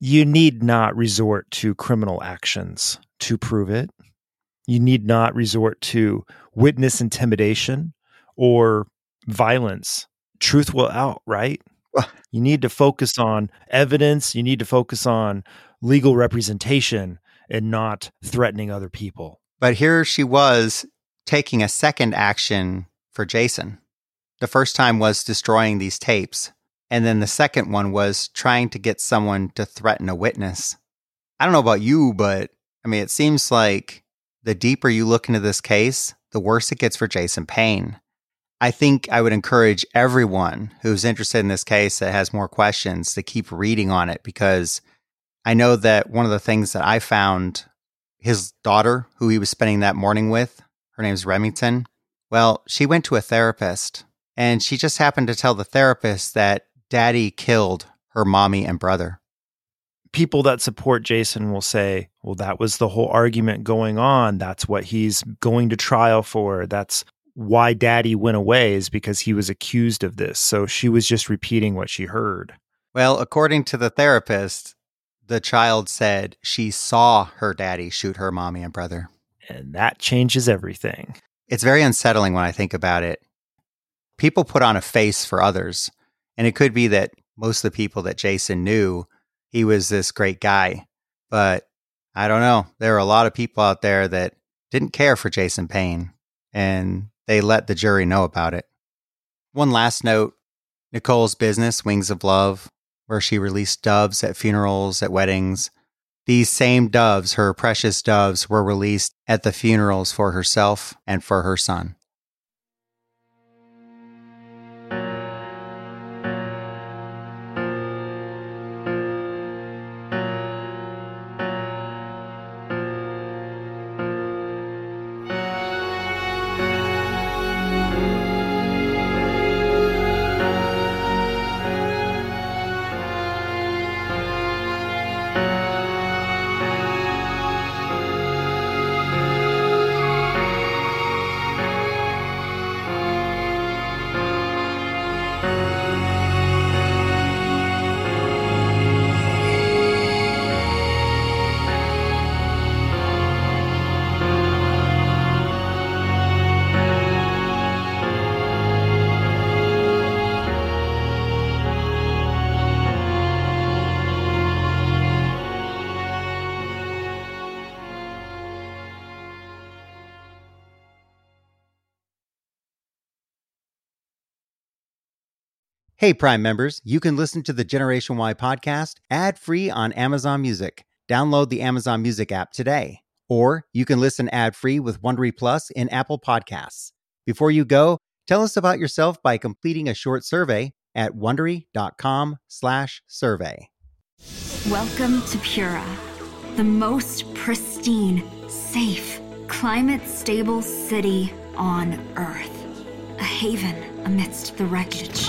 you need not resort to criminal actions to prove it. You need not resort to witness intimidation or violence. Truth will out, right? You need to focus on evidence. You need to focus on legal representation and not threatening other people. But here she was taking a second action for Jason. The first time was destroying these tapes. And then the second one was trying to get someone to threaten a witness. I don't know about you, but I mean, it seems like the deeper you look into this case, the worse it gets for Jason Payne. I think I would encourage everyone who's interested in this case that has more questions to keep reading on it because I know that one of the things that I found his daughter, who he was spending that morning with, her name's Remington. Well, she went to a therapist and she just happened to tell the therapist that daddy killed her mommy and brother. People that support Jason will say, well, that was the whole argument going on. That's what he's going to trial for. That's why daddy went away, is because he was accused of this. So she was just repeating what she heard. Well, according to the therapist, the child said she saw her daddy shoot her mommy and brother. And that changes everything. It's very unsettling when I think about it. People put on a face for others, and it could be that most of the people that Jason knew, he was this great guy. But I don't know. There are a lot of people out there that didn't care for Jason Payne, and they let the jury know about it. One last note Nichole's business, Wings of Love, where she released doves at funerals, at weddings. These same doves, her precious doves, were released at the funerals for herself and for her son. Hey, Prime members, you can listen to the Generation Why podcast ad free on Amazon Music. Download the Amazon Music app today. Or you can listen ad free with Wondery Plus in Apple Podcasts. Before you go, tell us about yourself by completing a short survey at wondery.com/slash survey. Welcome to Pura, the most pristine, safe, climate stable city on Earth. A haven amidst the wreckage.